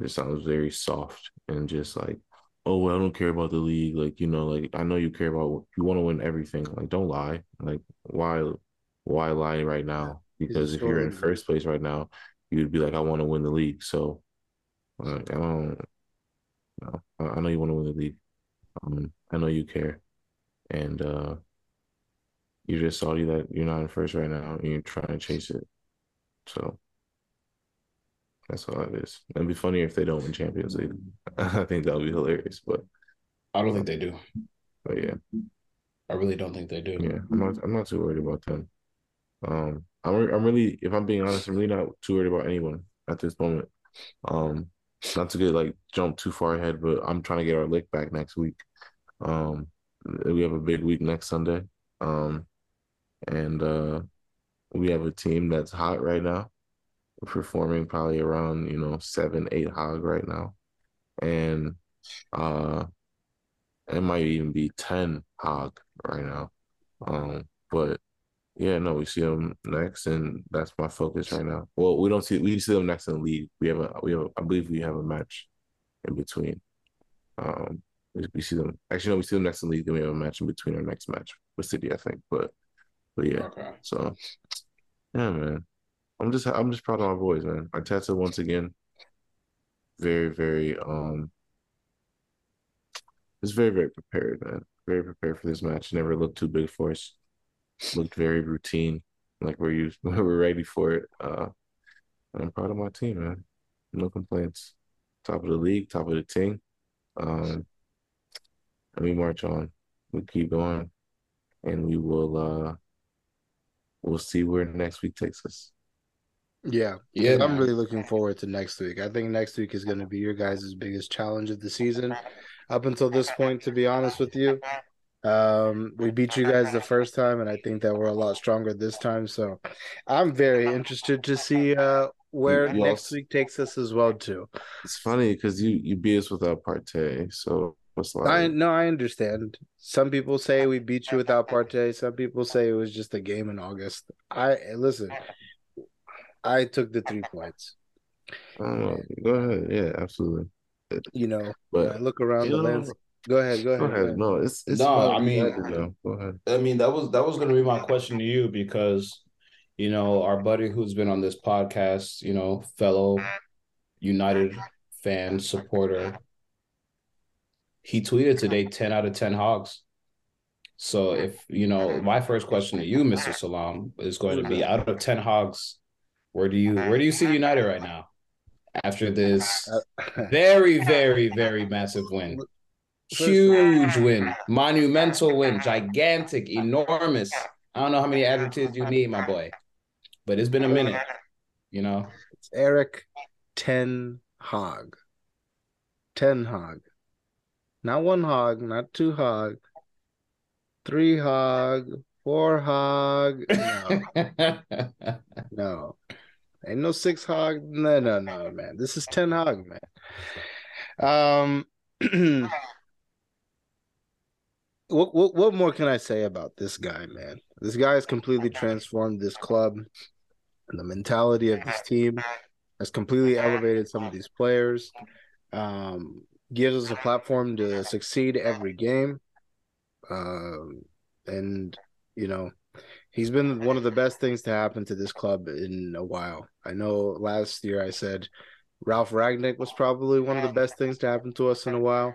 It sounds very soft and just like, oh, well, I don't care about the league. Like, you know, like I know you care about you want to win everything. Like, don't lie. Like, why, why lie right now? Because if you're in first place right now, you'd be like, I want to win the league. So, like, I don't. No, I know you want to win the league. Um, I know you care, and uh, you're just salty that you're not in first right now, and you're trying to chase it. So that's all it is. It'd be funny if they don't win Champions League. I think that would be hilarious, but I don't think they do. But yeah, I really don't think they do. Yeah, I'm not. I'm not too worried about them. Um, I'm. I'm really, if I'm being honest, I'm really not too worried about anyone at this moment. Um, not to get like jump too far ahead, but I'm trying to get our lick back next week. Um, we have a big week next Sunday. Um, and uh, we have a team that's hot right now performing probably around you know seven eight hog right now. And uh it might even be 10 hog right now. Um but yeah no we see them next and that's my focus right now. Well we don't see we see them next in the league. We have a we have a, i believe we have a match in between. Um we, we see them actually no we see them next in the league and we have a match in between our next match with city i think but but yeah okay. so yeah man I'm just I'm just proud of my boys, man. Arteta once again, very very um, is very very prepared, man. Very prepared for this match. Never looked too big for us. Looked very routine, like we're used, we're ready for it. Uh, I'm proud of my team, man. No complaints. Top of the league, top of the team. Um, and we march on. We keep going, and we will. uh We'll see where next week takes us. Yeah, yeah. I'm really looking forward to next week. I think next week is going to be your guys' biggest challenge of the season. Up until this point, to be honest with you, um, we beat you guys the first time, and I think that we're a lot stronger this time. So, I'm very interested to see uh, where you next week takes us as well too. It's funny because you you beat us without Partey, so like? I no, I understand. Some people say we beat you without Partey. Some people say it was just a game in August. I listen. I took the three points. Oh, go ahead. Yeah, absolutely. You know, but I look around the lens. Go ahead. Go ahead. Go ahead. No, it's, it's no. I mean, go ahead. I mean that was that was going to be my question to you because, you know, our buddy who's been on this podcast, you know, fellow United fan supporter, he tweeted today ten out of ten hogs. So if you know, my first question to you, Mister Salam, is going to be out of ten hogs, where do you where do you see United right now after this very very very massive win? Huge win, monumental win, gigantic, enormous. I don't know how many adjectives you need, my boy, but it's been a minute. You know, it's Erik Ten Hag, Ten Hag, not one hog, not two hog, three hog, four hog. No, no. Ain't no six hog. No, no, no, man. This is ten hog, man. Um, what, what what more can I say about this guy, man? This guy has completely transformed this club, and the mentality of this team has completely elevated some of these players. Um, gives us a platform to succeed every game. Um, and you know, he's been one of the best things to happen to this club in a while. I know last year I said Ralf Rangnick was probably one of the best things to happen to us in a while.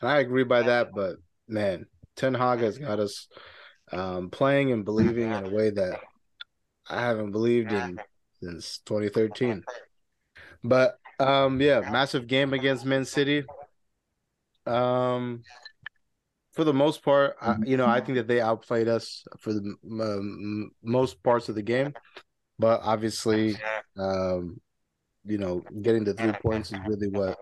and I agree by that. But man, Ten Hag has got us um, playing and believing in a way that I haven't believed in since 2013. But um, yeah, massive game against Man City. Um, for the most part, I, you know, I think that they outplayed us for the um, most parts of the game. But obviously, um, you know, getting the three points is really what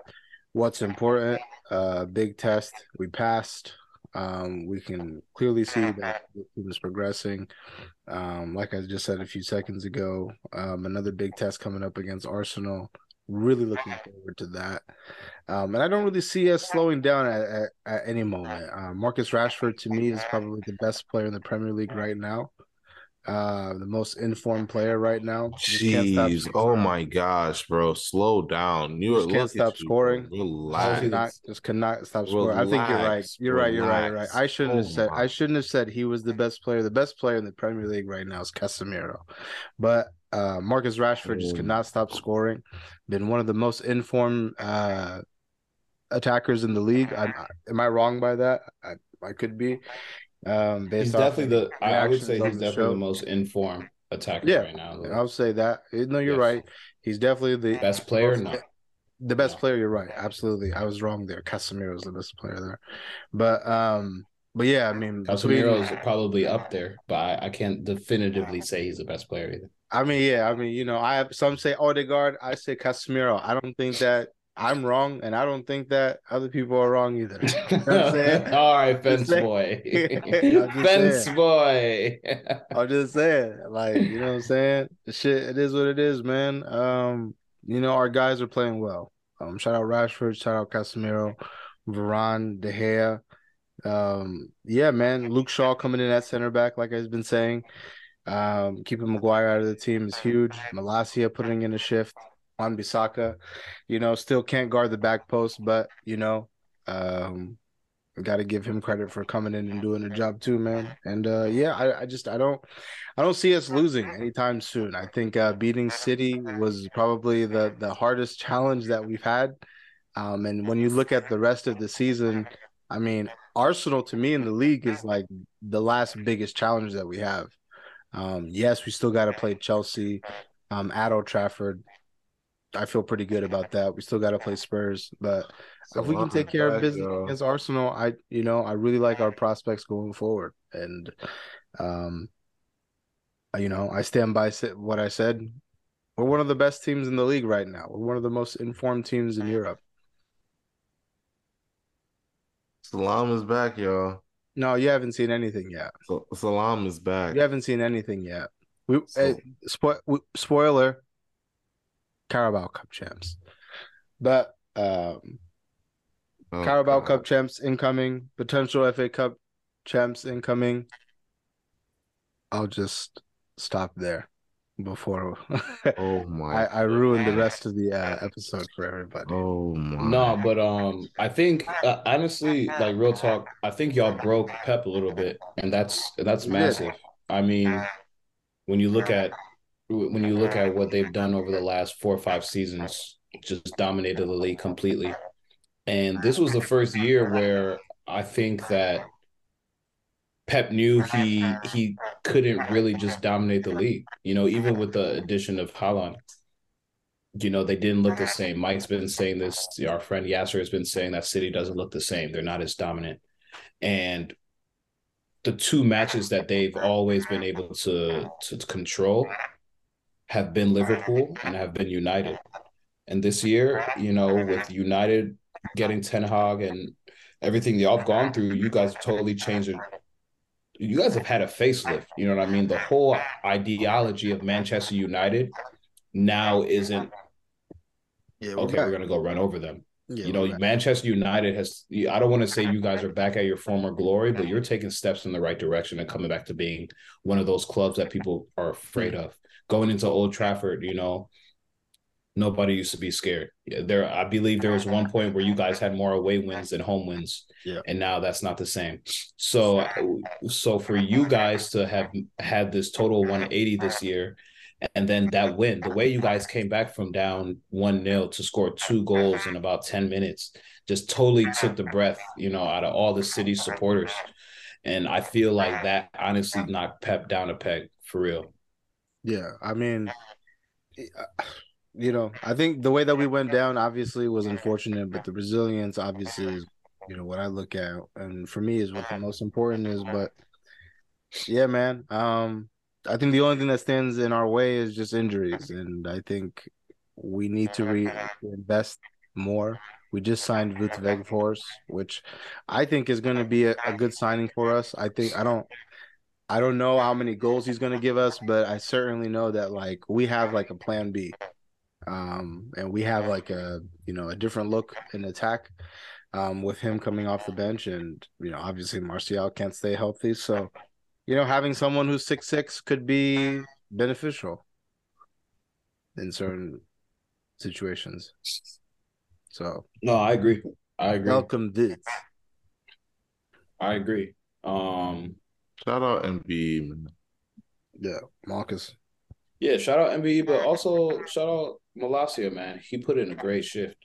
what's important. Uh, big test. We passed. Um, we can clearly see that the team is progressing. Um, like I just said a few seconds ago, um, another big test coming up against Arsenal. Really looking forward to that. Um, and I don't really see us slowing down at, at, at any moment. Uh, Marcus Rashford, to me, is probably the best player in the Premier League right now uh the most informed player right now. Jeez, oh my gosh, bro, slow down. You just can't stop scoring. Relax. Cannot, just cannot stop scoring. Relax, I think you're right. You're relax. right. You're right. You're right. I shouldn't oh have said. My. I shouldn't have said he was the best player. The best player in the Premier League right now is Casemiro, but uh Marcus Rashford oh. just cannot stop scoring. Been one of the most informed uh attackers in the league. I, am I wrong by that? I, I could be. Um, based he's definitely the. I would say he's definitely the, the most informed attacker yeah, right now. I'll say that. No, you're yes. right. He's definitely the best player. Most, no. The best player. You're right. Absolutely. I was wrong there. Casemiro is the best player there, but um, but yeah, I mean, Casemiro is probably up there, but I, I, can't definitively say he's the best player either. I mean, yeah, I mean, you know, I have some say Odegaard, I say Casemiro. I don't think that I'm wrong, and I don't think that other people are wrong either. You know All right, fence boy, fence saying. boy. I'm just saying, like you know what I'm saying. The shit, it is what it is, man. Um, you know our guys are playing well. Um, shout out Rashford, shout out Casemiro, Varane, De Gea. Um, yeah, man. Luke Shaw coming in at center back, like I've been saying. Um, keeping Maguire out of the team is huge. Malacia putting in a shift. Wan-Bissaka, you know, still can't guard the back post, but you know, um, got to give him credit for coming in and doing the job too, man. And uh, yeah, I, I, just I don't I don't see us losing anytime soon. I think uh, beating City was probably the the hardest challenge that we've had. Um, and when you look at the rest of the season, I mean, Arsenal to me in the league is like the last biggest challenge that we have. Um, yes, we still got to play Chelsea um, at Old Trafford. I feel pretty good about that. We still got to play Spurs, but so if we can take care of business against Arsenal, I you know I really like our prospects going forward, and um, you know I stand by what I said. We're one of the best teams in the league right now. We're one of the most informed teams in Europe. Salam is back, y'all. No, you haven't seen anything yet. So, Salam is back. You haven't seen anything yet. We, so, uh, spo- we spoiler Carabao Cup champs. But um, oh, Carabao God. Cup champs incoming, potential FA Cup champs incoming. I'll just stop there before oh my I, I ruined the rest of the uh, episode for everybody. Oh my no, but um I think uh, honestly, like real talk, I think y'all broke Pep a little bit, and that's that's massive. I mean, when you look at when you look at what they've done over the last four or five seasons, just dominated the league completely. And this was the first year where I think that Pep knew he he couldn't really just dominate the league. You know, even with the addition of Haaland, you know, they didn't look the same. Mike's been saying this. Our friend Yasser has been saying that City doesn't look the same. They're not as dominant. And the two matches that they've always been able to to control have been Liverpool and have been United. And this year, you know, with United getting Ten Hag and everything y'all have gone through, you guys totally changed. You guys have had a facelift. You know what I mean? The whole ideology of Manchester United now isn't yeah, okay, back. we're gonna go run over them. Yeah, you know, Manchester United has. I don't want to say you guys are back at your former glory, but you're taking steps in the right direction and coming back to being one of those clubs that people are afraid of going into Old Trafford, you know, nobody used to be scared. There, I believe there was one point where you guys had more away wins than home wins, yeah. and now that's not the same. So, so for you guys to have had this total 180 this year, and then that win, the way you guys came back from down one 0 to score two goals in about 10 minutes, just totally took the breath, you know, out of all the city supporters. And I feel like that honestly knocked Pep down a peg for real. Yeah, I mean, you know, I think the way that we went down obviously was unfortunate, but the resilience obviously is, you know, what I look at, and for me is what the most important is. But yeah, man, um, I think the only thing that stands in our way is just injuries, and I think we need to re- invest more. We just signed Wout Weghorst, which I think is going to be a, a good signing for us. I think I don't I don't know how many goals he's going to give us, but I certainly know that like we have like a plan B. Um, and we have like a, you know, a different look in attack um, with him coming off the bench and, you know, obviously Martial can't stay healthy. So, you know, having someone who's six six could be beneficial in certain situations. So no, I agree. I agree. Welcome this. I agree. Um Shout out MB. Yeah, Marcus. Yeah, shout out MBE, but also shout out Malacia, man. He put in a great shift.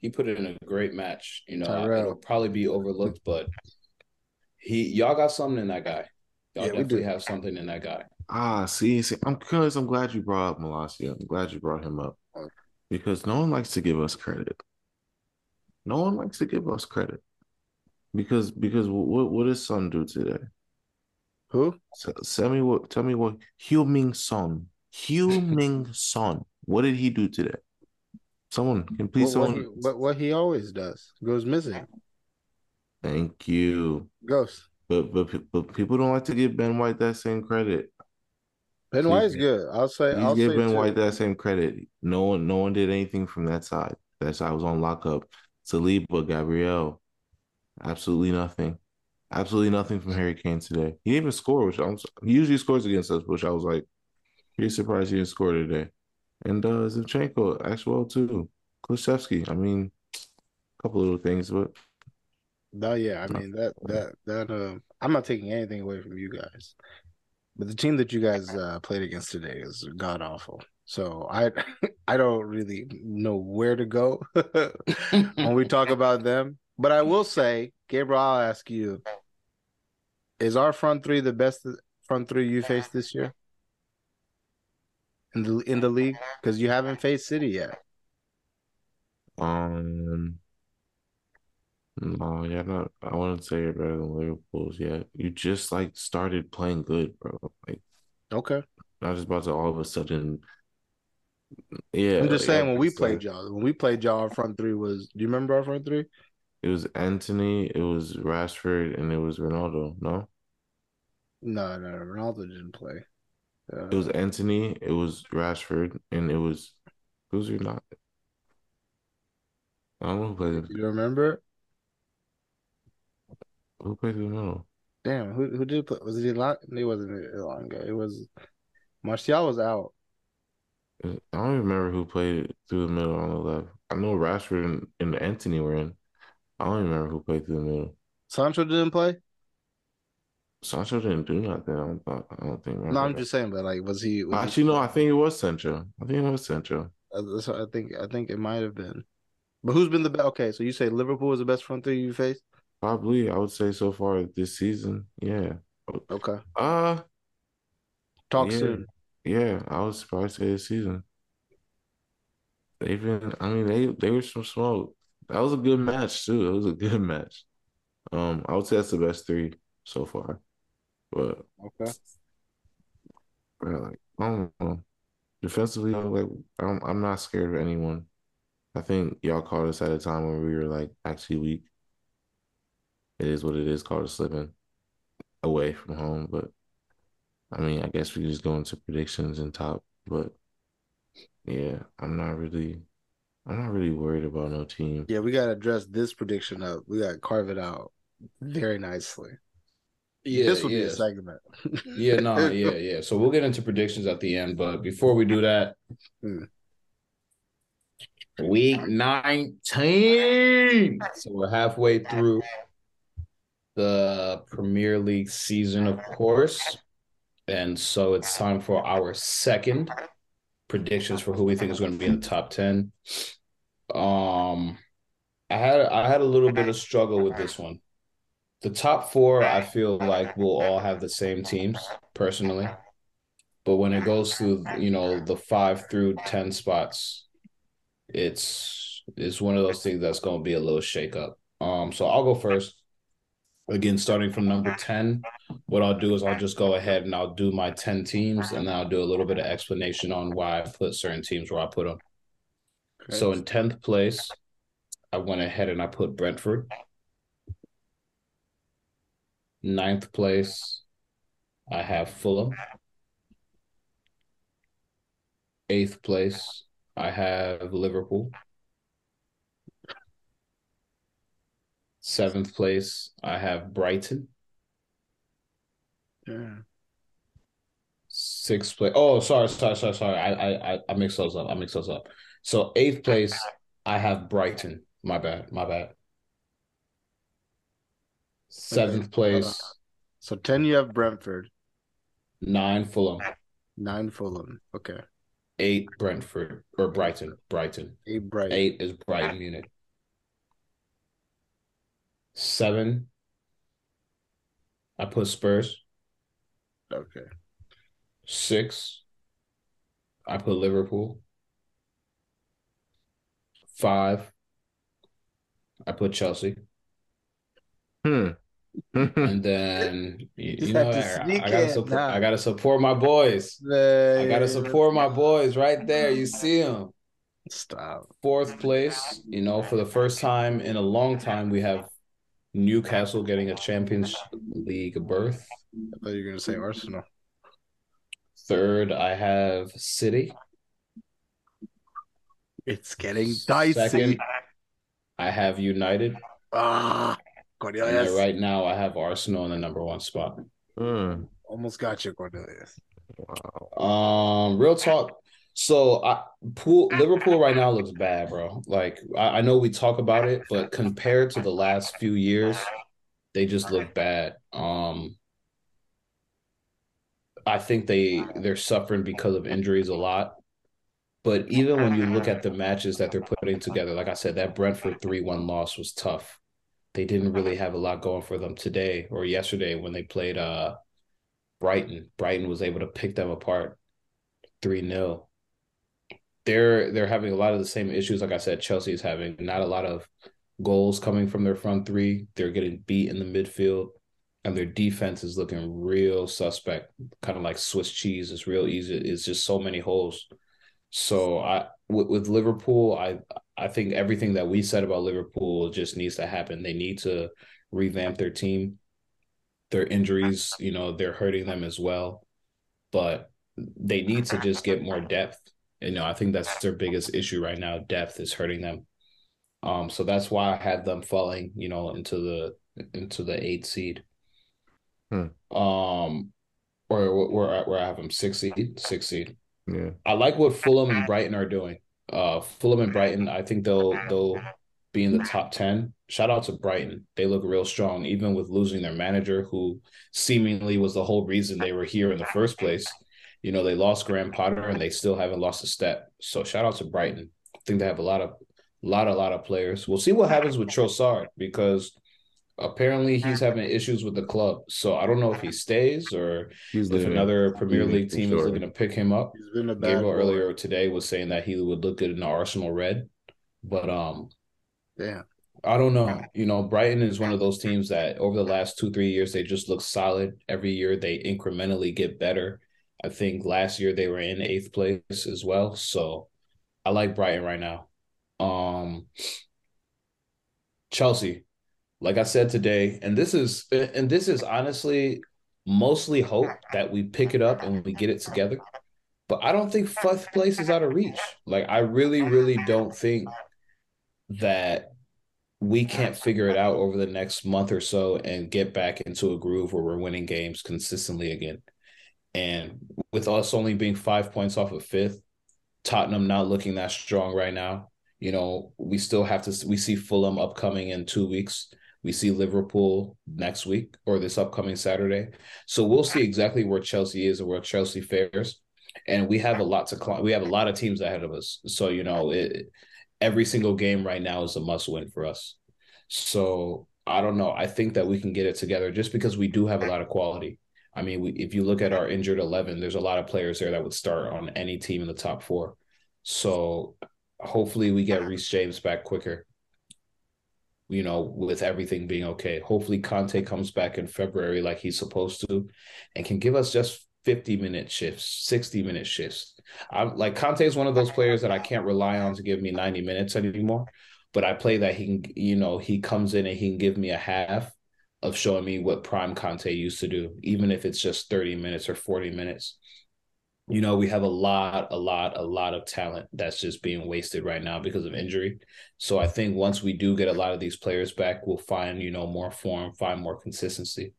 He put in a great match. You know, Tyrell. it'll probably be overlooked, but he y'all got something in that guy. Y'all yeah, definitely have something in that guy. Ah, see, see, I'm curious. I'm glad you brought up Malacia. I'm glad you brought him up because no one likes to give us credit. No one likes to give us credit because because what what does Son do today? Who? So, tell me what. Tell me what. Heung-min Son. Heung-min Son. What did he do today? Someone can please. What, someone. What he, what, he always does goes missing. Thank you. Ghost. But but but people don't like to give Ben White that same credit. Ben White is good. I'll say. I'll give Ben too. White that same credit. No one, no one did anything from that side. That side was on lockup. Saliba, Gabriel, absolutely nothing. Absolutely nothing from Harry Kane today. He didn't even score, which I'm, he usually scores against us, which I was like, pretty surprised he didn't score today. And uh Zinchenko as well too. Kulusevski. I mean, a couple of little things, but no, yeah. I mean that that that uh, I'm not taking anything away from you guys, but the team that you guys uh, played against today is god awful. So I I don't really know where to go when we talk about them. But I will say, Gabriel, I'll ask you: Is our front three the best front three you faced this year in the in the league? Because you haven't faced City yet. Um. No, yeah, not. I wouldn't say you're better than Liverpool's yet. You just like started playing good, bro. Like, okay, not just about to all of a sudden. Yeah, I'm just saying when we played y'all, when we played y'all, our front three was. Do you remember our front three? It was Antony, it was Rashford, and it was Ronaldo. No. No, no, Ronaldo didn't play. Uh, it was Antony, it was Rashford, and it was who's your not? I don't know who played. You remember? Who played in the middle? Damn, who who did play? Was it Elanga? It wasn't Elanga. It was Martial was out. I don't even remember who played through the middle on the left. I know Rashford and, and Antony were in. I don't remember who played through the middle. Sancho didn't play. Sancho didn't do nothing. I don't, I don't think. No, I'm just saying, but like, was he? Was Actually, he... no. I think it was Sancho. I think it was Sancho. Uh, I think. I think it might have been. But who's been the best? Okay, so you say Liverpool is the best front three you faced? Probably, I would say so far this season. Yeah. Okay. Uh talk yeah, soon. Yeah, I would probably say this season. They've been. I mean, they they were some smoke. That was a good match too. It was a good match. Um, I would say that's the best three so far. But okay, bro, like I don't know. Defensively, like I'm, I'm not scared of anyone. I think y'all caught us at a time when we were like actually weak. It is what it is. Called us slipping away from home, but I mean, I guess we just go into predictions and top. But yeah, I'm not really I'm not really worried about no team. Yeah, we gotta dress this prediction up. We gotta carve it out very nicely. Yeah, this will yeah. be a segment. yeah, no, yeah, yeah. So we'll get into predictions at the end, but before we do that, hmm. week 19. So we're halfway through the Premier League season, of course. And so it's time for our second predictions for who we think is going to be in the top 10. Um, I had I had a little bit of struggle with this one. The top four, I feel like we'll all have the same teams personally, but when it goes to you know the five through ten spots, it's it's one of those things that's going to be a little shake up. Um, so I'll go first. Again, starting from number ten, what I'll do is I'll just go ahead and I'll do my ten teams, and then I'll do a little bit of explanation on why I put certain teams where I put them. Okay. So in tenth place, I went ahead and I put Brentford. Ninth place, I have Fulham. Eighth place, I have Liverpool. Seventh place, I have Brighton. Yeah. Sixth place. Oh, sorry, sorry, sorry, sorry. I I I mixed those up. I mixed those up. So eighth place, I have Brighton. My bad. My bad. Seventh place. So ten, you have Brentford. Nine Fulham. Nine Fulham. Okay. Eight Brentford or Brighton. Brighton. Eight Brighton. Eight is Brighton Munich. Seven. I put Spurs. Okay. Six. I put Liverpool. Five. I put Chelsea. Hmm. and then you, you know I, I, gotta support. Nah. I gotta support my boys. I gotta support my boys right there. You see them. Stop. Fourth place. You know, for the first time in a long time, we have Newcastle getting a Champions League berth. I thought you were gonna say Arsenal. Third, I have City. It's getting dicey. Second, I have United. Ah, Cornelius. right now, I have Arsenal in the number one spot. Mm. Almost got you, Cornelius. Wow. Um, real talk. So, I, pool, Liverpool right now looks bad, bro. Like I, I know we talk about it, but compared to the last few years, they just look bad. Um, I think they they're suffering because of injuries a lot. But even when you look at the matches that they're putting together, like I said, that Brentford 3 1 loss was tough. They didn't really have a lot going for them today or yesterday when they played uh, Brighton. Brighton was able to pick them apart 3 0. They're they're having a lot of the same issues, like I said, Chelsea is having not a lot of goals coming from their front three. They're getting beat in the midfield, and their defense is looking real suspect, kind of like Swiss cheese. It's real easy. It's just so many holes. So I with, with Liverpool, I I think everything that we said about Liverpool just needs to happen. They need to revamp their team. Their injuries, you know, they're hurting them as well. But they need to just get more depth. You know, I think that's their biggest issue right now. Depth is hurting them. Um, so that's why I had them falling, you know, into the into the eight seed. Hmm. Um, or where where I have them six seed, six seed. Yeah. I like what Fulham and Brighton are doing. Uh, Fulham and Brighton, I think they'll they'll be in the top ten. Shout out to Brighton; they look real strong, even with losing their manager, who seemingly was the whole reason they were here in the first place. You know, they lost Graham Potter, and they still haven't lost a step. So shout out to Brighton. I think they have a lot of, lot, a lot of players. We'll see what happens with Trossard because apparently he's having issues with the club. So I don't know if he stays or he's if another Premier League team sure. is looking to pick him up. he's been Gabriel boy. earlier today was saying that he would look good in the Arsenal red, but um, yeah. I don't know. You know, Brighton is one of those teams that over the last two, three years, they just look solid. Every year they incrementally get better. I think last year they were in eighth place as well. So I like Brighton right now. Um Chelsea, like I said today, and this is and this is honestly mostly hope that we pick it up and we get it together. But I don't think fifth place is out of reach. Like I really, really don't think that we can't figure it out over the next month or so and get back into a groove where we're winning games consistently again. And with us only being five points off of fifth, Tottenham not looking that strong right now. You know, we still have to we see Fulham upcoming in two weeks. We see Liverpool next week or this upcoming Saturday. So we'll see exactly where Chelsea is and where Chelsea fares. And we have a lot to climb. We have a lot of teams ahead of us. So, you know, it every single game right now is a must win for us. So I don't know. I think that we can get it together just because we do have a lot of quality. I mean, we, if you look at our injured 11, there's a lot of players there that would start on any team in the top four. So hopefully we get Reece James back quicker, you know, with everything being okay. Hopefully Kanté comes back in February like he's supposed to and can give us just 50 minute shifts, 60 minute shifts. I'm like Kanté is one of those players that I can't rely on to give me 90 minutes anymore. But I play that he can, you know, he comes in and he can give me a half of showing me what prime Kanté used to do, even if it's just 30 minutes or 40 minutes. You know, we have a lot, a lot, a lot of talent that's just being wasted right now because of injury. So I think once we do get a lot of these players back, we'll find, you know, more form, find more consistency.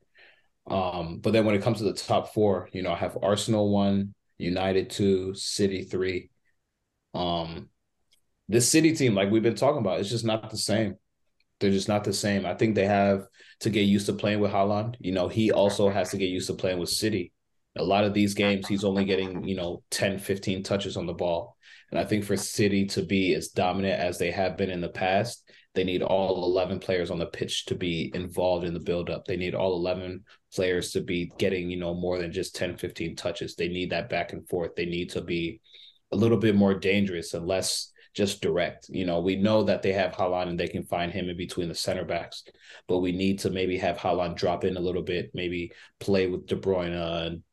Um, but then when it comes to the top four, you know, I have Arsenal one, United two, City three. Um, this City team, like we've been talking about, it's just not the same. They're just not the same. I think they have to get used to playing with Haaland. You know, he also has to get used to playing with City. A lot of these games, he's only getting, you know, 10, 15 touches on the ball. And I think for City to be as dominant as they have been in the past, they need all 11 players on the pitch to be involved in the buildup. They need all 11 players to be getting, you know, more than just 10, 15 touches. They need that back and forth. They need to be a little bit more dangerous and less just direct. You know, we know that they have Haaland and they can find him in between the center backs, but we need to maybe have Haaland drop in a little bit, maybe play with De Bruyne and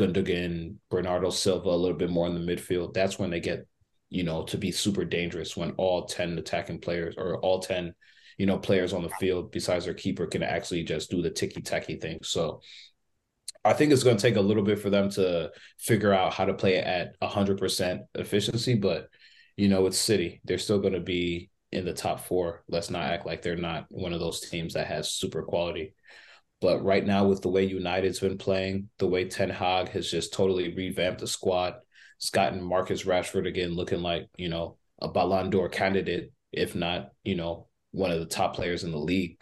Gundogan, Bernardo Silva a little bit more in the midfield. That's when they get, you know, to be super dangerous when all 10 attacking players or all 10, you know, players on the field besides their keeper can actually just do the ticky tacky thing. So I think it's going to take a little bit for them to figure out how to play at 100% efficiency, but you know, it's City. They're still going to be in the top four. Let's not act like they're not one of those teams that has super quality. But right now, with the way United's been playing, the way Ten Hag has just totally revamped the squad, it's gotten Marcus Rashford again looking like, you know, a Ballon d'Or candidate, if not, you know, one of the top players in the league.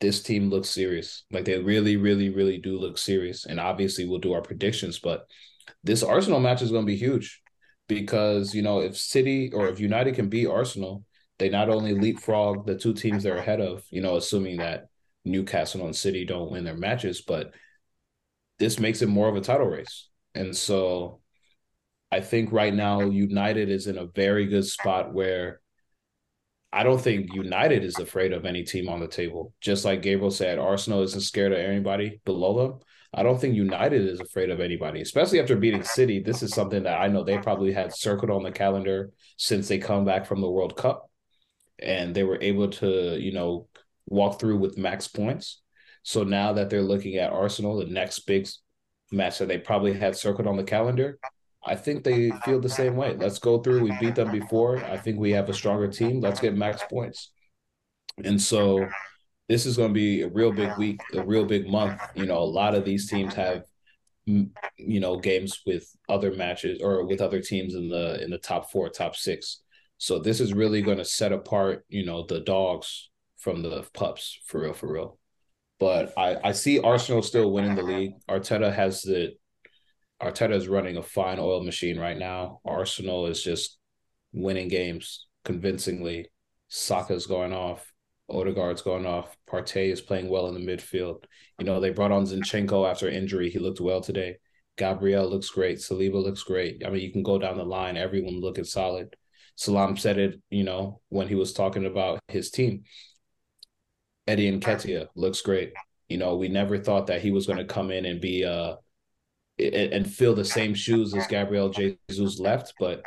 This team looks serious. Like they really, really, really do look serious. And obviously, we'll do our predictions, but this Arsenal match is going to be huge because you know if City or if United can beat Arsenal, they not only leapfrog the two teams they're ahead of, you know, assuming that Newcastle and City don't win their matches, but this makes it more of a title race. And so I think right now United is in a very good spot where I don't think United is afraid of any team on the table. Just like Gabriel said, Arsenal isn't scared of anybody below them. I don't think United is afraid of anybody, especially after beating City. This is something that I know they probably had circled on the calendar since they come back from the World Cup, and they were able to, you know, walk through with max points. So now that they're looking at Arsenal, the next big match that they probably had circled on the calendar, I think they feel the same way. Let's go through. We beat them before. I think we have a stronger team. Let's get max points. And so this is going to be a real big week, a real big month. You know, a lot of these teams have you know games with other matches or with other teams in the in the top 4, top 6. So this is really going to set apart, you know, the dogs from the pups for real for real. But I I see Arsenal still winning the league. Arteta has the Arteta is running a fine oil machine right now. Arsenal is just winning games convincingly. Saka's going off. Odegaard's going off. Partey is playing well in the midfield. You know, they brought on Zinchenko after injury. He looked well today. Gabriel looks great. Saliba looks great. I mean, you can go down the line. Everyone looking solid. Salam said it, you know, when he was talking about his team. Eddie Nketiah looks great. You know, we never thought that he was going to come in and be uh and fill the same shoes as Gabriel Jesus left, but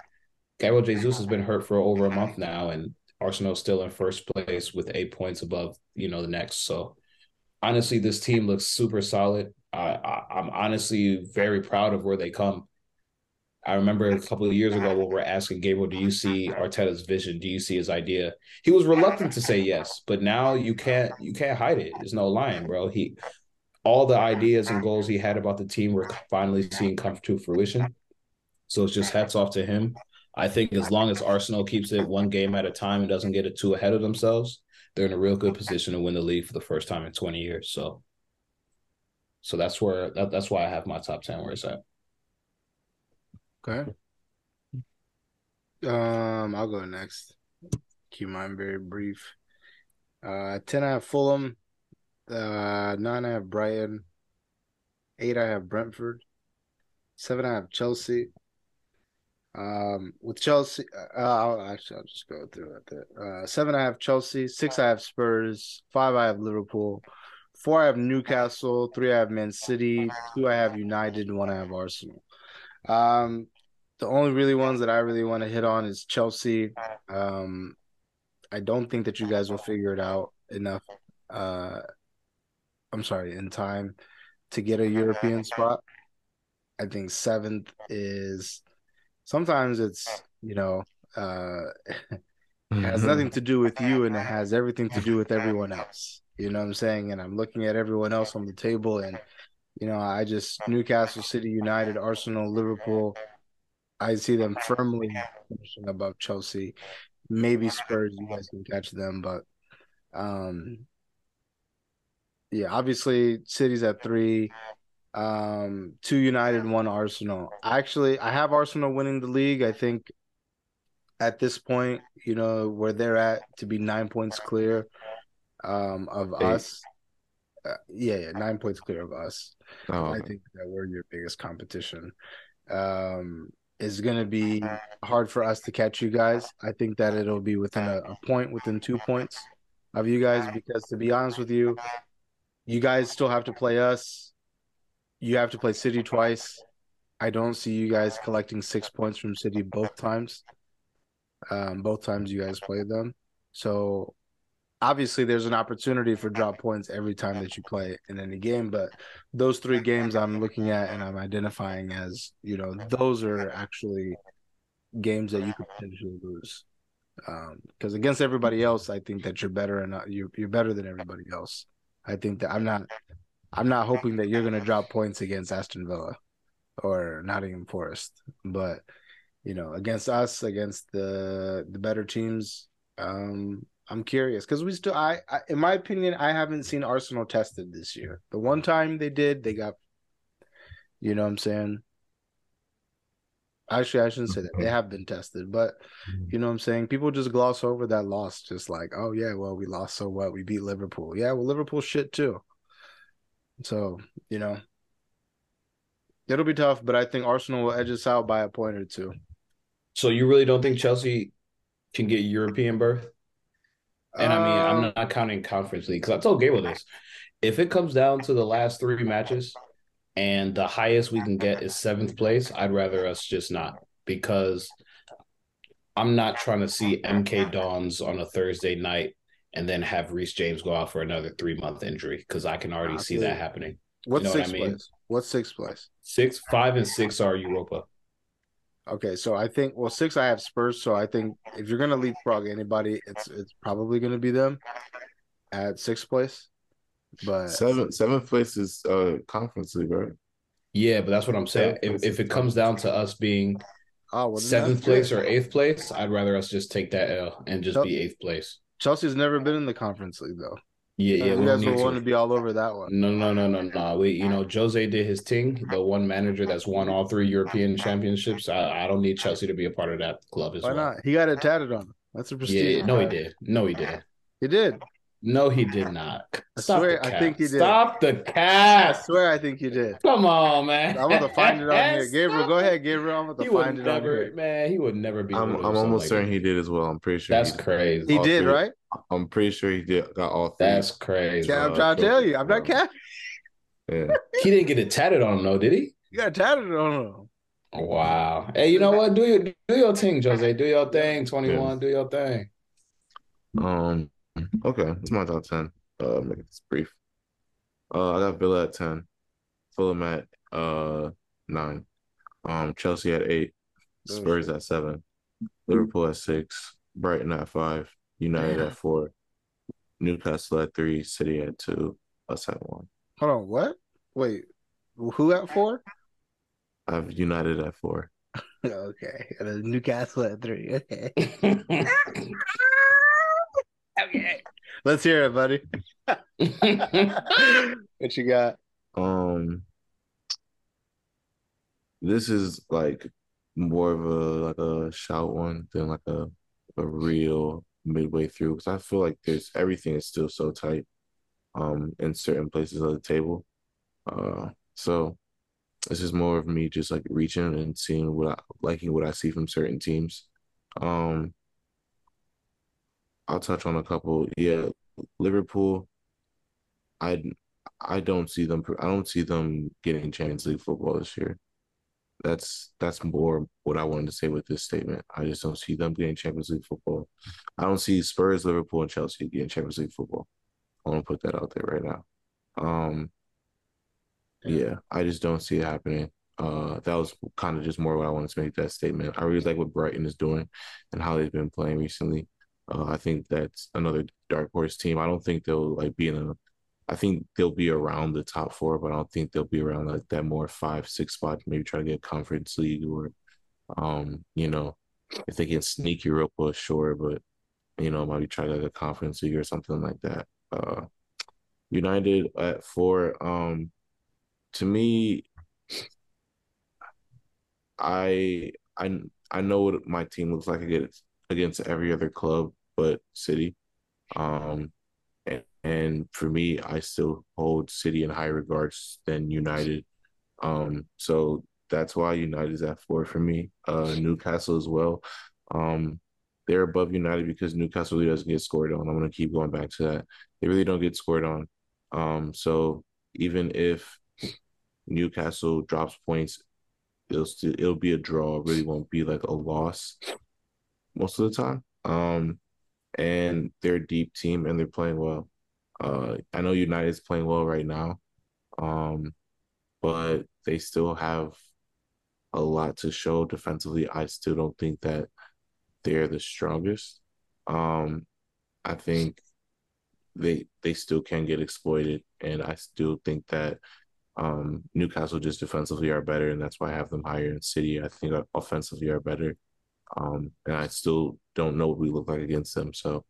Gabriel Jesus has been hurt for over a month now, and Arsenal still in first place with eight points above, you know, the next. So honestly, this team looks super solid. I, I am honestly very proud of where they come. I remember a couple of years ago when we are asking Gabriel, "Do you see Arteta's vision? Do you see his idea?" He was reluctant to say yes, but now you can't you can't hide it. There's no lying, bro. He all the ideas and goals he had about the team were finally seeing come to fruition. So it's just hats off to him. I think as long as Arsenal keeps it one game at a time and doesn't get it too ahead of themselves, they're in a real good position to win the league for the first time in 20 years. So, so that's where that, that's why I have my top 10 where it's at. Okay. Um, I'll go next. Keep mine very brief. Uh, ten I have Fulham. Uh, nine I have Brighton. Eight I have Brentford. Seven I have Chelsea. Um, with Chelsea, uh, I'll actually I'll just go through it. Uh, seven I have Chelsea. Six I have Spurs. Five I have Liverpool. Four I have Newcastle. Three I have Man City. Two I have United. One I have Arsenal. Um, the only really ones that I really want to hit on is Chelsea. Um, I don't think that you guys will figure it out enough. Uh, I'm sorry, in time to get a European spot. I think seventh is sometimes it's you know uh, it has nothing to do with you and it has everything to do with everyone else. You know what I'm saying? And I'm looking at everyone else on the table and you know, I just Newcastle City United, Arsenal, Liverpool. I see them firmly finishing above Chelsea. Maybe Spurs, you guys can catch them, but um yeah, obviously City's at three. Um, two United, one Arsenal. Actually, I have Arsenal winning the league. I think at this point, you know, where they're at to be nine points clear um of Eight. us. Uh, yeah, yeah, nine points clear of us. Oh, I think that we're your biggest competition. Um, it's gonna be hard for us to catch you guys. I think that it'll be within a, a point, within two points of you guys, because to be honest with you, you guys still have to play us. You have to play City twice. I don't see you guys collecting six points from City both times. Um, both times you guys played them. So obviously there's an opportunity for drop points every time that you play in any game but those three games i'm looking at and i'm identifying as you know those are actually games that you could potentially lose. Because against everybody else i think that you're better and you're, you're better than everybody else. I think that i'm not i'm not hoping that you're going to drop points against aston villa or nottingham forest but you know against us against the the better teams um I'm curious because we still, I, I, in my opinion, I haven't seen Arsenal tested this year. The one time they did, they got, you know, what I'm saying. Actually, I shouldn't say that they mm-hmm. have been tested, but mm-hmm. you know, what I'm saying people just gloss over that loss, just like, oh yeah, well we lost, so what? We beat Liverpool. Yeah, well Liverpool shit too. So you know, it'll be tough, but I think Arsenal will edge us out by a point or two. So you really don't think Chelsea can get European berth? And I mean, I'm Um, not counting conference league because I told Gable this. If it comes down to the last three matches and the highest we can get is seventh place, I'd rather us just not because I'm not trying to see MK Dons on a Thursday night and then have Reece James go out for another three month injury because I can already see that happening. what's know what I sixth mean? place? What's sixth place? Six, five, and six are Europa. Okay, so I think well six I have Spurs, so I think if you're gonna leapfrog anybody, it's it's probably gonna be them at sixth place. But seventh seventh place is uh conference league, right? Yeah, but that's what I'm saying. If if it comes down to us being oh well, seventh place or eighth place, I'd rather us just take that L and just Nope. be eighth place. Chelsea's never been in the conference league though. Yeah, yeah. you guys don't will want to. be all over that one. No, no, no, no, no. We, you know, Jose did his thing. The one manager that's won all three European championships. I, I don't need Chelsea to be a part of that club as Why well. not? He got it tatted on him. That's a Yeah, prestige. no, he did. No, he did. He did. No, he did not. I Stop swear, I think he did. Stop the I swear, I think he did. Come on, man. I'm gonna find it on here. Gabriel, go ahead, Gabriel. I'm gonna He would find it on never, here. man. He would never be. I'm able to do I'm almost like certain that. he did as well. I'm pretty sure That's he, crazy. He did, three. right? I'm pretty sure he did got all three. That's crazy. Yeah, I'm trying to tell you. I'm not trophies, capping. yeah. He didn't get it tatted on him, though, did he? You got tatted on him. Wow. Hey, you know what? Do your do your thing, Jose. Do your thing. Twenty one. Do your thing. Um. Okay, it's my top ten. Uh, make this brief. Uh, I got Villa at ten, Fulham at uh nine, um Chelsea at eight, Spurs at seven, Liverpool at six, Brighton at five, United Damn. at four, Newcastle at three, City at two, us at one. Hold on, what? Wait, who at four? I have United at four. okay, and Newcastle at three. Okay, okay. Let's hear it, buddy. what you got? Um, this is like more of a like a shout one than like a a real midway through because I feel like there's everything is still so tight um in certain places of the table. Uh so this is more of me just like reaching and seeing what I liking what I see from certain teams. Um I'll touch on a couple. Yeah, Liverpool. I I don't see them. I don't see them getting Champions League football this year. That's that's more what I wanted to say with this statement. I just don't see them getting Champions League football. I don't see Spurs, Liverpool, and Chelsea getting Champions League football. I want to put that out there right now. Um, yeah, I just don't see it happening. Uh, that was kind of just more what I wanted to make that statement. I really like what Brighton is doing and how they've been playing recently. Uh, I think that's another dark horse team. I don't think they'll like be in a. I think they'll be around the top four, but I don't think they'll be around like that more five, six spot. Maybe try to get conference league or, um, you know, if they can sneak Europa, sure, but you know, maybe try like a conference league or something like that. Uh, United at four. Um, to me, I I I know what my team looks like against against every other club but City. Um, and, and for me, I still hold City in higher regards than United. Um, so that's why United is at four for me. Uh, Newcastle as well. Um, they're above United because Newcastle really doesn't get scored on. I'm gonna keep going back to that. They really don't get scored on. Um, so even if Newcastle drops points, it'll still it'll be a draw. It really won't be like a loss most of the time. Um, and they're a deep team and they're playing well. Uh, I know United's playing well right now, um, but they still have a lot to show defensively. I still don't think that they're the strongest. Um, I think they they still can get exploited, and I still think that um, Newcastle just defensively are better, and that's why I have them higher. In City, I think offensively are better. Um, and I still don't know what we look like against them. So,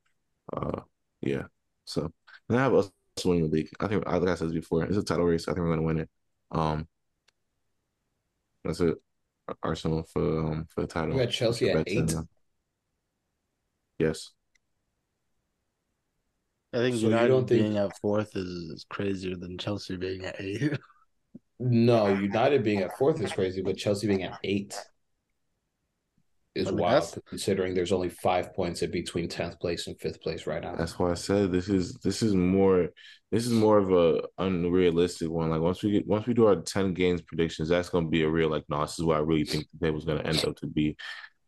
uh, yeah. So, and I have us winning the league. I think, like I said before, it's a title race. I think we're going to win it. Um, that's it. Arsenal for um for the title. We got Chelsea at eight. Yes. I think so United being think... at fourth is, is crazier than Chelsea being at eight. no, United being at fourth is crazy, but Chelsea being at eight is I mean, wild considering there's only five points in between tenth place and fifth place right now. That's why I said this is this is more this is more of a unrealistic one. Like once we get once we do our ten games predictions, that's gonna be a real like no, this is what I really think the table's gonna end up to be.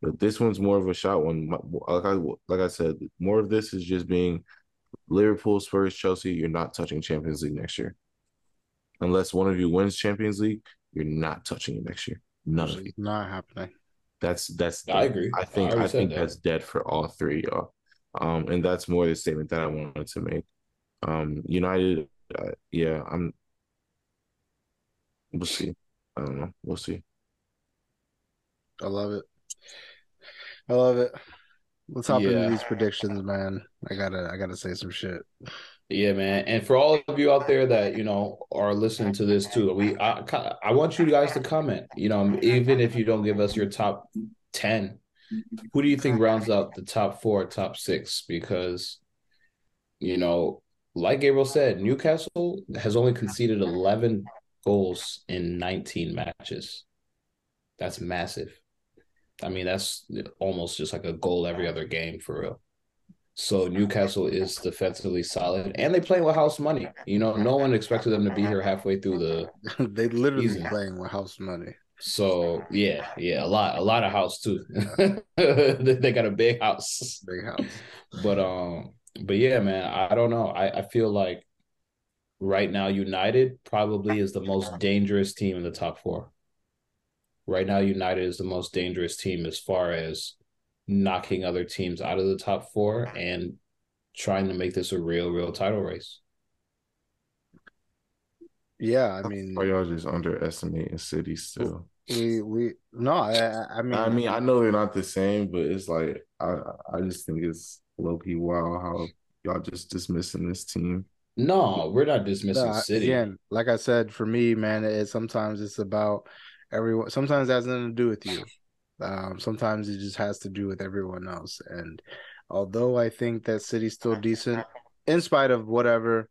But this one's more of a shot one. Like I like I said, more of this is just being Liverpool, Spurs, Chelsea. You're not touching Champions League next year, unless one of you wins Champions League. You're not touching it next year. None of it. Not happening. That's that's. I agree. I think I, I think that. that's dead for all three, y'all. Um, and that's more the statement that I wanted to make. Um, United, uh, yeah, I'm. We'll see. I don't know. We'll see. I love it. I love it. Let's hop yeah. into these predictions, man. I gotta, I gotta say some shit. Yeah, man. And for all of you out there that you know are listening to this too, we I, I want you guys to comment. You know, even if you don't give us your top ten, who do you think rounds out the top four, top six? Because you know, like Gabriel said, Newcastle has only conceded eleven goals in nineteen matches. That's massive. I mean, that's almost just like a goal every other game for real. So Newcastle is defensively solid, and they play with house money. You know, no one expected them to be here halfway through the. they literally season. playing with house money. So yeah, yeah, a lot, a lot of house too. they got a big house, big house. But um, but yeah, man, I don't know. I I feel like right now United probably is the most dangerous team in the top four. Right now, United is the most dangerous team as far as knocking other teams out of the top four and trying to make this a real, real title race. Yeah, I mean, are y'all just underestimating City still? We we no, I I mean, I mean, I know they're not the same, but it's like I I just think it's low key wild how y'all just dismissing this team. No, we're not dismissing no, City. Again, like I said, for me, man, it sometimes it's about everyone. Sometimes it has nothing to do with you. Um, sometimes it just has to do with everyone else. And although I think that City's still decent, in spite of whatever,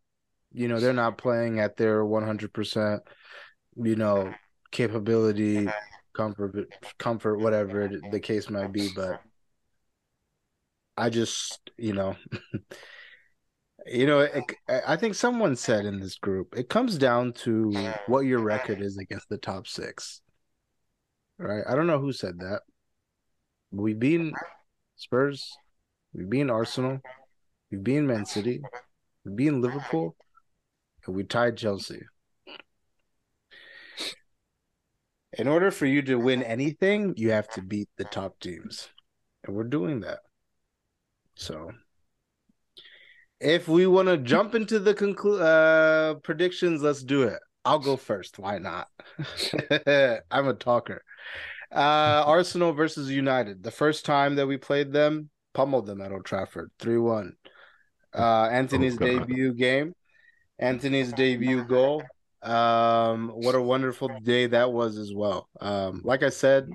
you know, they're not playing at their 100%, you know, capability, comfort, comfort, whatever the case might be. But I just, you know, you know, it, I think someone said in this group, it comes down to what your record is against the top six. Right? I don't know who said that. We've been Spurs, we've been Arsenal, we've been Man City, we've been Liverpool, and we tied Chelsea. In order for you to win anything, you have to beat the top teams. And we're doing that. So if we want to jump into the conclu- uh, predictions, let's do it. I'll go first. Why not? I'm a talker. Uh, Arsenal versus United. The first time that we played them, pummeled them at Old Trafford, three one. Uh, Antony's oh, debut game, Antony's debut goal. Um, what a wonderful day that was as well. Um, like I said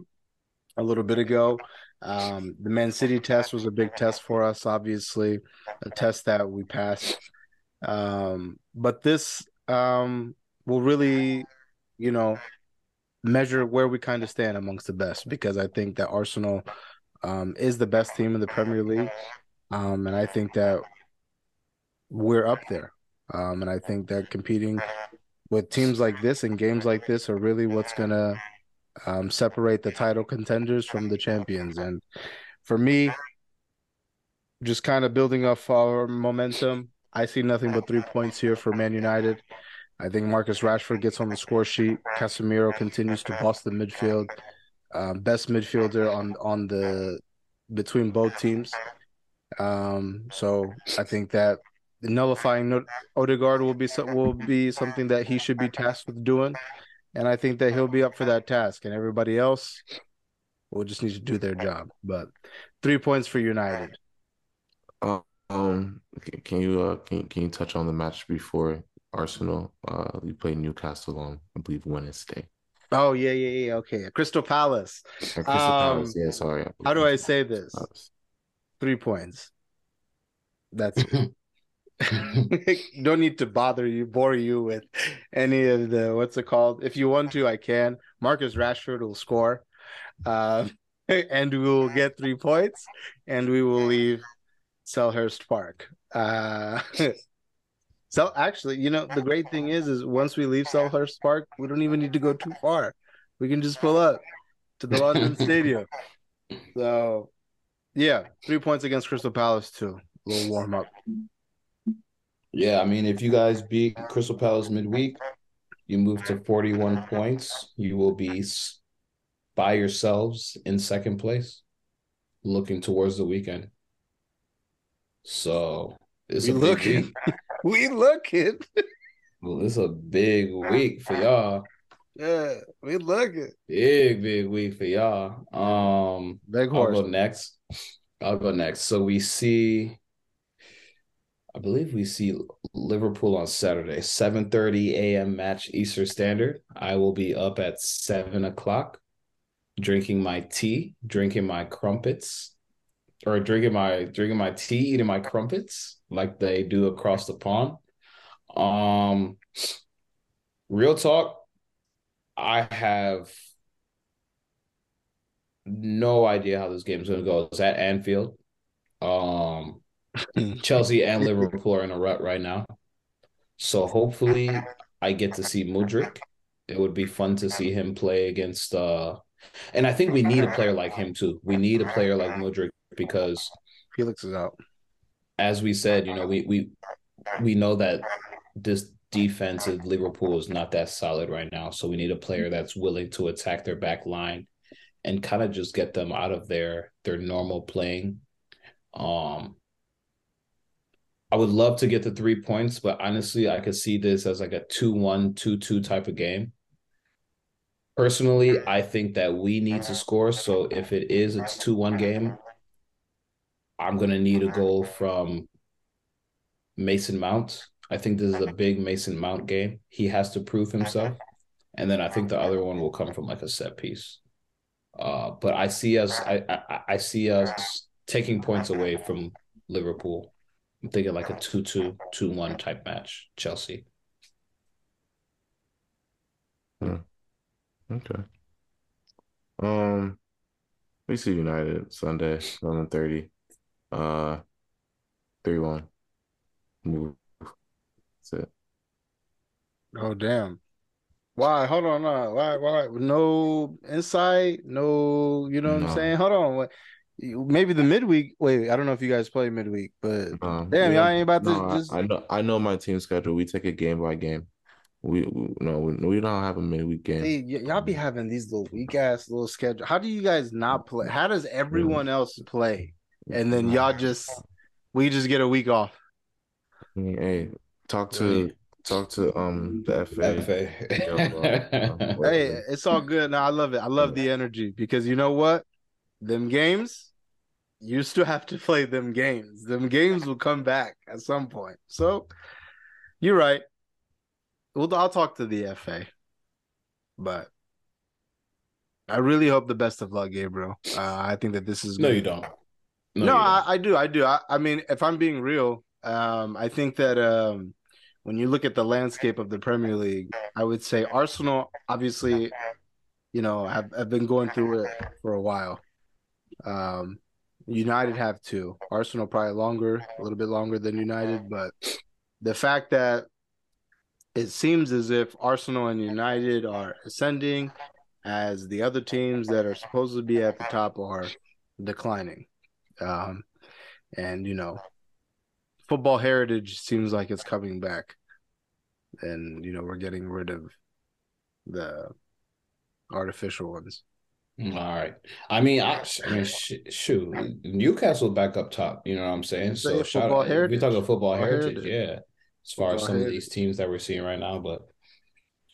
a little bit ago, um, the Man City test was a big test for us, obviously, a test that we passed. Um, but this um, will really, you know, measure where we kind of stand amongst the best because I think that Arsenal um, is the best team in the Premier League. Um, and I think that we're up there. Um, and I think that competing with teams like this and games like this are really what's going to um, separate the title contenders from the champions. And for me, just kind of building up our momentum, I see nothing but three points here for Man United. I think Marcus Rashford gets on the score sheet. Casemiro continues to boss the midfield. Um, best midfielder on on the between both teams. Um, so I think that nullifying Odegaard will be will be something that he should be tasked with doing, and I think that he'll be up for that task. And everybody else will just need to do their job. But three points for United. Um, can you uh can can you touch on the match before Arsenal. Uh, we play Newcastle on, I believe, Wednesday. Oh yeah, yeah, yeah. Okay, Crystal Palace. Crystal um, Palace. Yeah, sorry. How do I say this? Palace. Three points. That's it. Don't need to bother you, bore you with any of the what's it called. If you want to, I can. Marcus Rashford will score, uh, and we will get three points, and we will leave Selhurst Park. Uh, So actually, you know, the great thing is, is once we leave Selhurst Park, we don't even need to go too far. We can just pull up to the London Stadium. So, yeah, three points against Crystal Palace too. A little warm up. Yeah, I mean, if you guys beat Crystal Palace midweek, you move to forty-one points. You will be by yourselves in second place, looking towards the weekend. So it's we a looking. we looking. well, it's a big week for y'all. Yeah, we looking. Big, big week for y'all. Um big horse. I'll go next. I'll go next. So we see I believe we see Liverpool on Saturday, 7 30 a.m. match Eastern Standard. I will be up at seven o'clock drinking my tea, drinking my crumpets, or drinking my drinking my tea, eating my crumpets like they do across the pond. Um, real talk, I have no idea how this game's going to go. It's at Anfield. Um, Chelsea and Liverpool are in a rut right now, so hopefully I get to see Mudryk. It would be fun to see him play against. uh And I think we need a player like him too. We need a player like Mudryk because Felix is out. As we said, you know, we we we know that this defensive Liverpool is not that solid right now. So we need a player that's willing to attack their back line and kind of just get them out of their their normal playing. Um I would love to get the three points, but honestly, I could see this as like a 2-1, 2-2 type of game. Personally, I think that we need to score. So if it is, it is a 2-1 game, I'm gonna need a goal from Mason Mount. I think this is a big Mason Mount game. He has to prove himself, and then I think the other one will come from like a set piece. Uh, but I see us. I, I I see us taking points away from Liverpool. I'm thinking like a 2-2, 2-1 type match. Chelsea. Hmm. Okay. Um, we see United Sunday, eleven thirty. Uh, three one. Move. That's it. Oh damn. Why? Hold on. No. Why? Why? No insight. No. You know what No. I'm saying? Hold on. What? Maybe the midweek. Wait. I don't know if you guys play midweek, but Um, damn, we y'all ain't about to no, I- I, know. I know my team schedule. We take it game by game. We, we no, we, we don't have a midweek game. Hey, y- y'all be having these little weak ass little schedule. How do you guys not play? How does everyone else play? And then y'all just we just get a week off. Hey, talk to talk to um the FA. FA. Hey, it's all good. No, I love it. I love the energy because you know what? Them games, you still have to play them games. Them games will come back at some point. So you're right. Well, I'll talk to the FA, but I really hope the best of luck, Gabriel. Uh, I think that this is no, good. you don't. No, you I. I do. I do. I, I mean, if I'm being real, um, I think that um, when you look at the landscape of the Premier League, I would say Arsenal, obviously, you know, have, have been going through it for a while. Um, United have too. Arsenal probably longer, a little bit longer than United, but the fact that it seems as if Arsenal and United are ascending as the other teams that are supposed to be at the top are declining. Um, and you know, football heritage seems like it's coming back, and you know we're getting rid of the artificial ones. All right. I mean, I, I mean, sh- shoot, Newcastle back up top. You know what I'm saying? Say So shout football out. heritage. We talking football, Football heritage, heritage. yeah. As far as some of these teams that we're seeing right now, but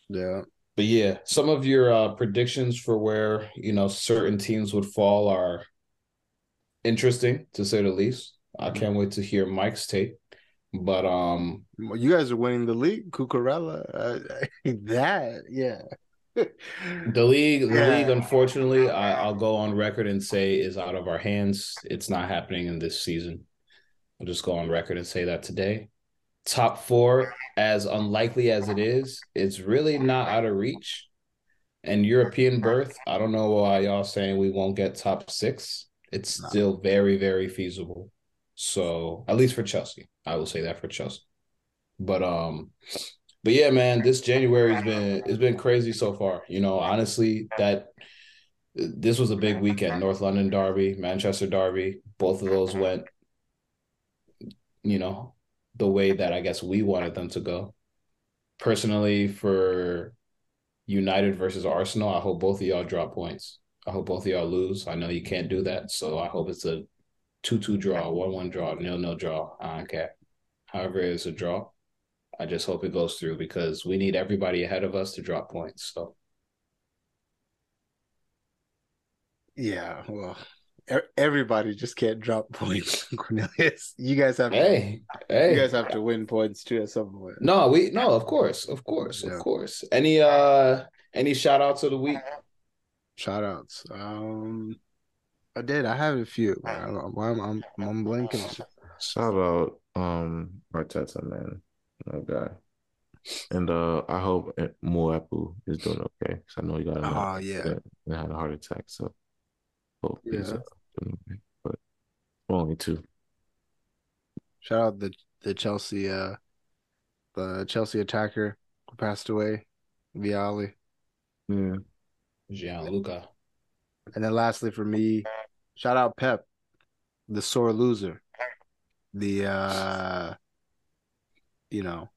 Yeah, but yeah, some of your uh, predictions for where you know certain teams would fall are interesting to say the least. I Mhm. can't wait to hear Mike's take. But um, you guys are winning the league, Cucurella. Uh, that, yeah. The league, the Yeah. league, unfortunately, I, I'll go on record and say is out of our hands. It's not happening in this season. I'll just go on record and say that today. Top four, as unlikely as it is, it's really not out of reach. And European berth, I don't know why y'all saying we won't get top six. It's No. still very, very feasible. So at least for Chelsea, I will say that for Chelsea. But um, but yeah, man, this January's been it's been crazy so far. You know, honestly, that this was a big weekend. North London Derby, Manchester Derby, both of those went, you know, the way that I guess we wanted them to go. Personally, for United versus Arsenal, I hope both of y'all drop points. I hope both of y'all lose. I know you can't do that, so I hope it's a two-two draw, one-one draw, nil-nil draw. I don't care. However, it's a draw. I just hope it goes through because we need everybody ahead of us to drop points. So Yeah, well, everybody just can't drop points, Cornelius. You guys have hey, to, hey, you guys have to win points too at some point. no, we no, of course, of course, Yeah. of course. Any uh any shout outs of the week? Shout outs. Um, I did. I have a few. I don't know why I'm I'm, I'm blanking. Shout out um Arteta, man. That guy. And uh I hope Moapu is doing okay. Because I know he got a Oh yeah, and had a heart attack. So hope he's Yeah. uh, doing okay. But only two. shout out the the Chelsea uh the Chelsea attacker who passed away, Vialli. Yeah. Gianluca. And then lastly for me, shout out Pep, the sore loser. The uh you know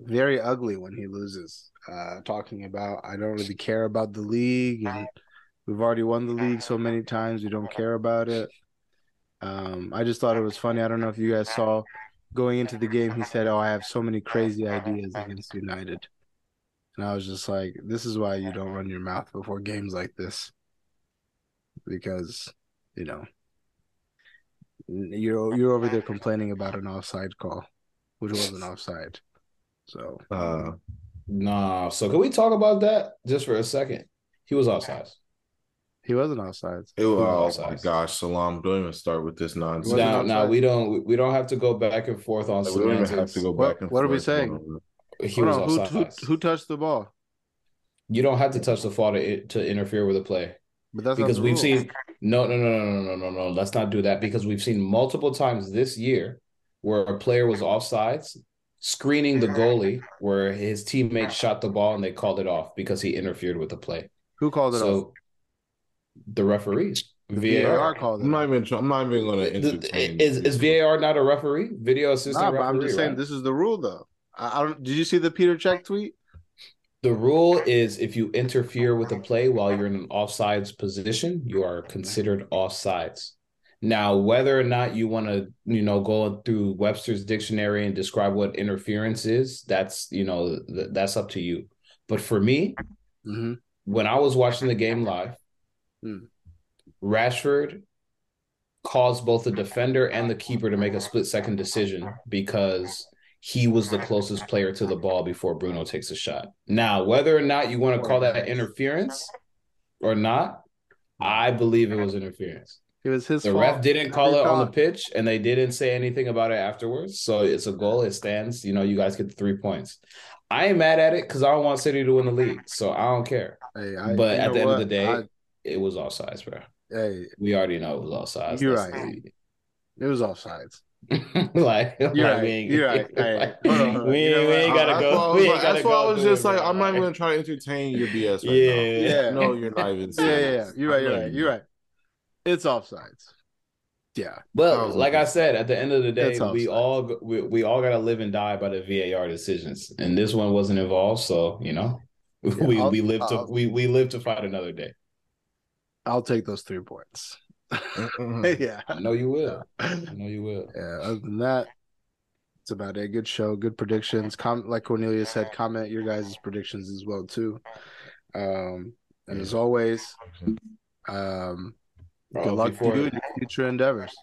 very ugly when he loses. Uh talking about I don't really care about the league and we've already won the league so many times we don't care about it. Um I just thought it was funny. I don't know if you guys saw going into the game he said, "Oh, I have so many crazy ideas against United." And I was just like, this is why you don't run your mouth before games like this. Because, you know, you're you're over there complaining about an offside call, which wasn't offside. So Uh Nah. So can we talk about that just for a second? He was offside. He wasn't offside. It, oh was my gosh, Salam! Don't even start with this nonsense. Wasn't Now, now we don't we don't have to go back and forth on Like, we don't even have to go What- back and what are we forth saying? On He Hold was on, who, who who touched the ball? You don't have to touch the ball to, to interfere with a play. But that's because we've rule. seen no no no no no no no no let's not do that because we've seen multiple times this year where a player was offsides screening the goalie where his teammate shot the ball and they called it off because he interfered with the play who called it off. so the referees VAR VAR called it. I'm not even. I'm not even going to entertain. is, is VAR not a referee video assistant Nah, but referee I'm just saying right? this is the rule though. I, don't. Did you see the Petr Cech tweet? the rule is if you interfere with a play while you're in an offsides position you are considered offsides Now, whether or not you want to, you know, go through Webster's dictionary and describe what interference is, that's, you know, th- that's up to you. But for me, Mm-hmm. when I was watching the game live, Hmm. Rashford caused both the defender and the keeper to make a split second decision because he was the closest player to the ball before Bruno takes a shot. Now, whether or not you want to call that interference or not, I believe it was interference. It was his The fault. ref didn't call it on the pitch, and they didn't say anything about it afterwards. So it's a goal. It stands. You know, you guys get the three points. I ain't mad at it because I don't want City to win the league, so I don't care. Hey, I, But at the end of the day, I- It was offsides, bro. hey, We already know it was offsides. You're That's right. it was offsides. The- like, You're like, right. we ain't, You're right. Hey, like, hold hold on. we You ain't, know we ain't gotta uh, I go. was We ain't gotta that's why I was just it, like. I'm not Like, even trying to try to entertain your BS right Yeah. Yeah. No, you're not even. Yeah, yeah, yeah. You're right. I You're right. you're You're right. It's offsides. Yeah. I But was like I said, at the end of the day, we offsides. all we, we all got to live and die by the VAR decisions, and this one wasn't involved. So you know, we I'll- we live to I'll- we we live to fight another day. I'll take those three points. Yeah. I know you will. I know you will. Yeah. Other than that, it's about a good show, good predictions. Com- like Cornelia said, comment your guys' predictions as well too. Um, and as always, um, Bro, good luck to you in your future endeavors.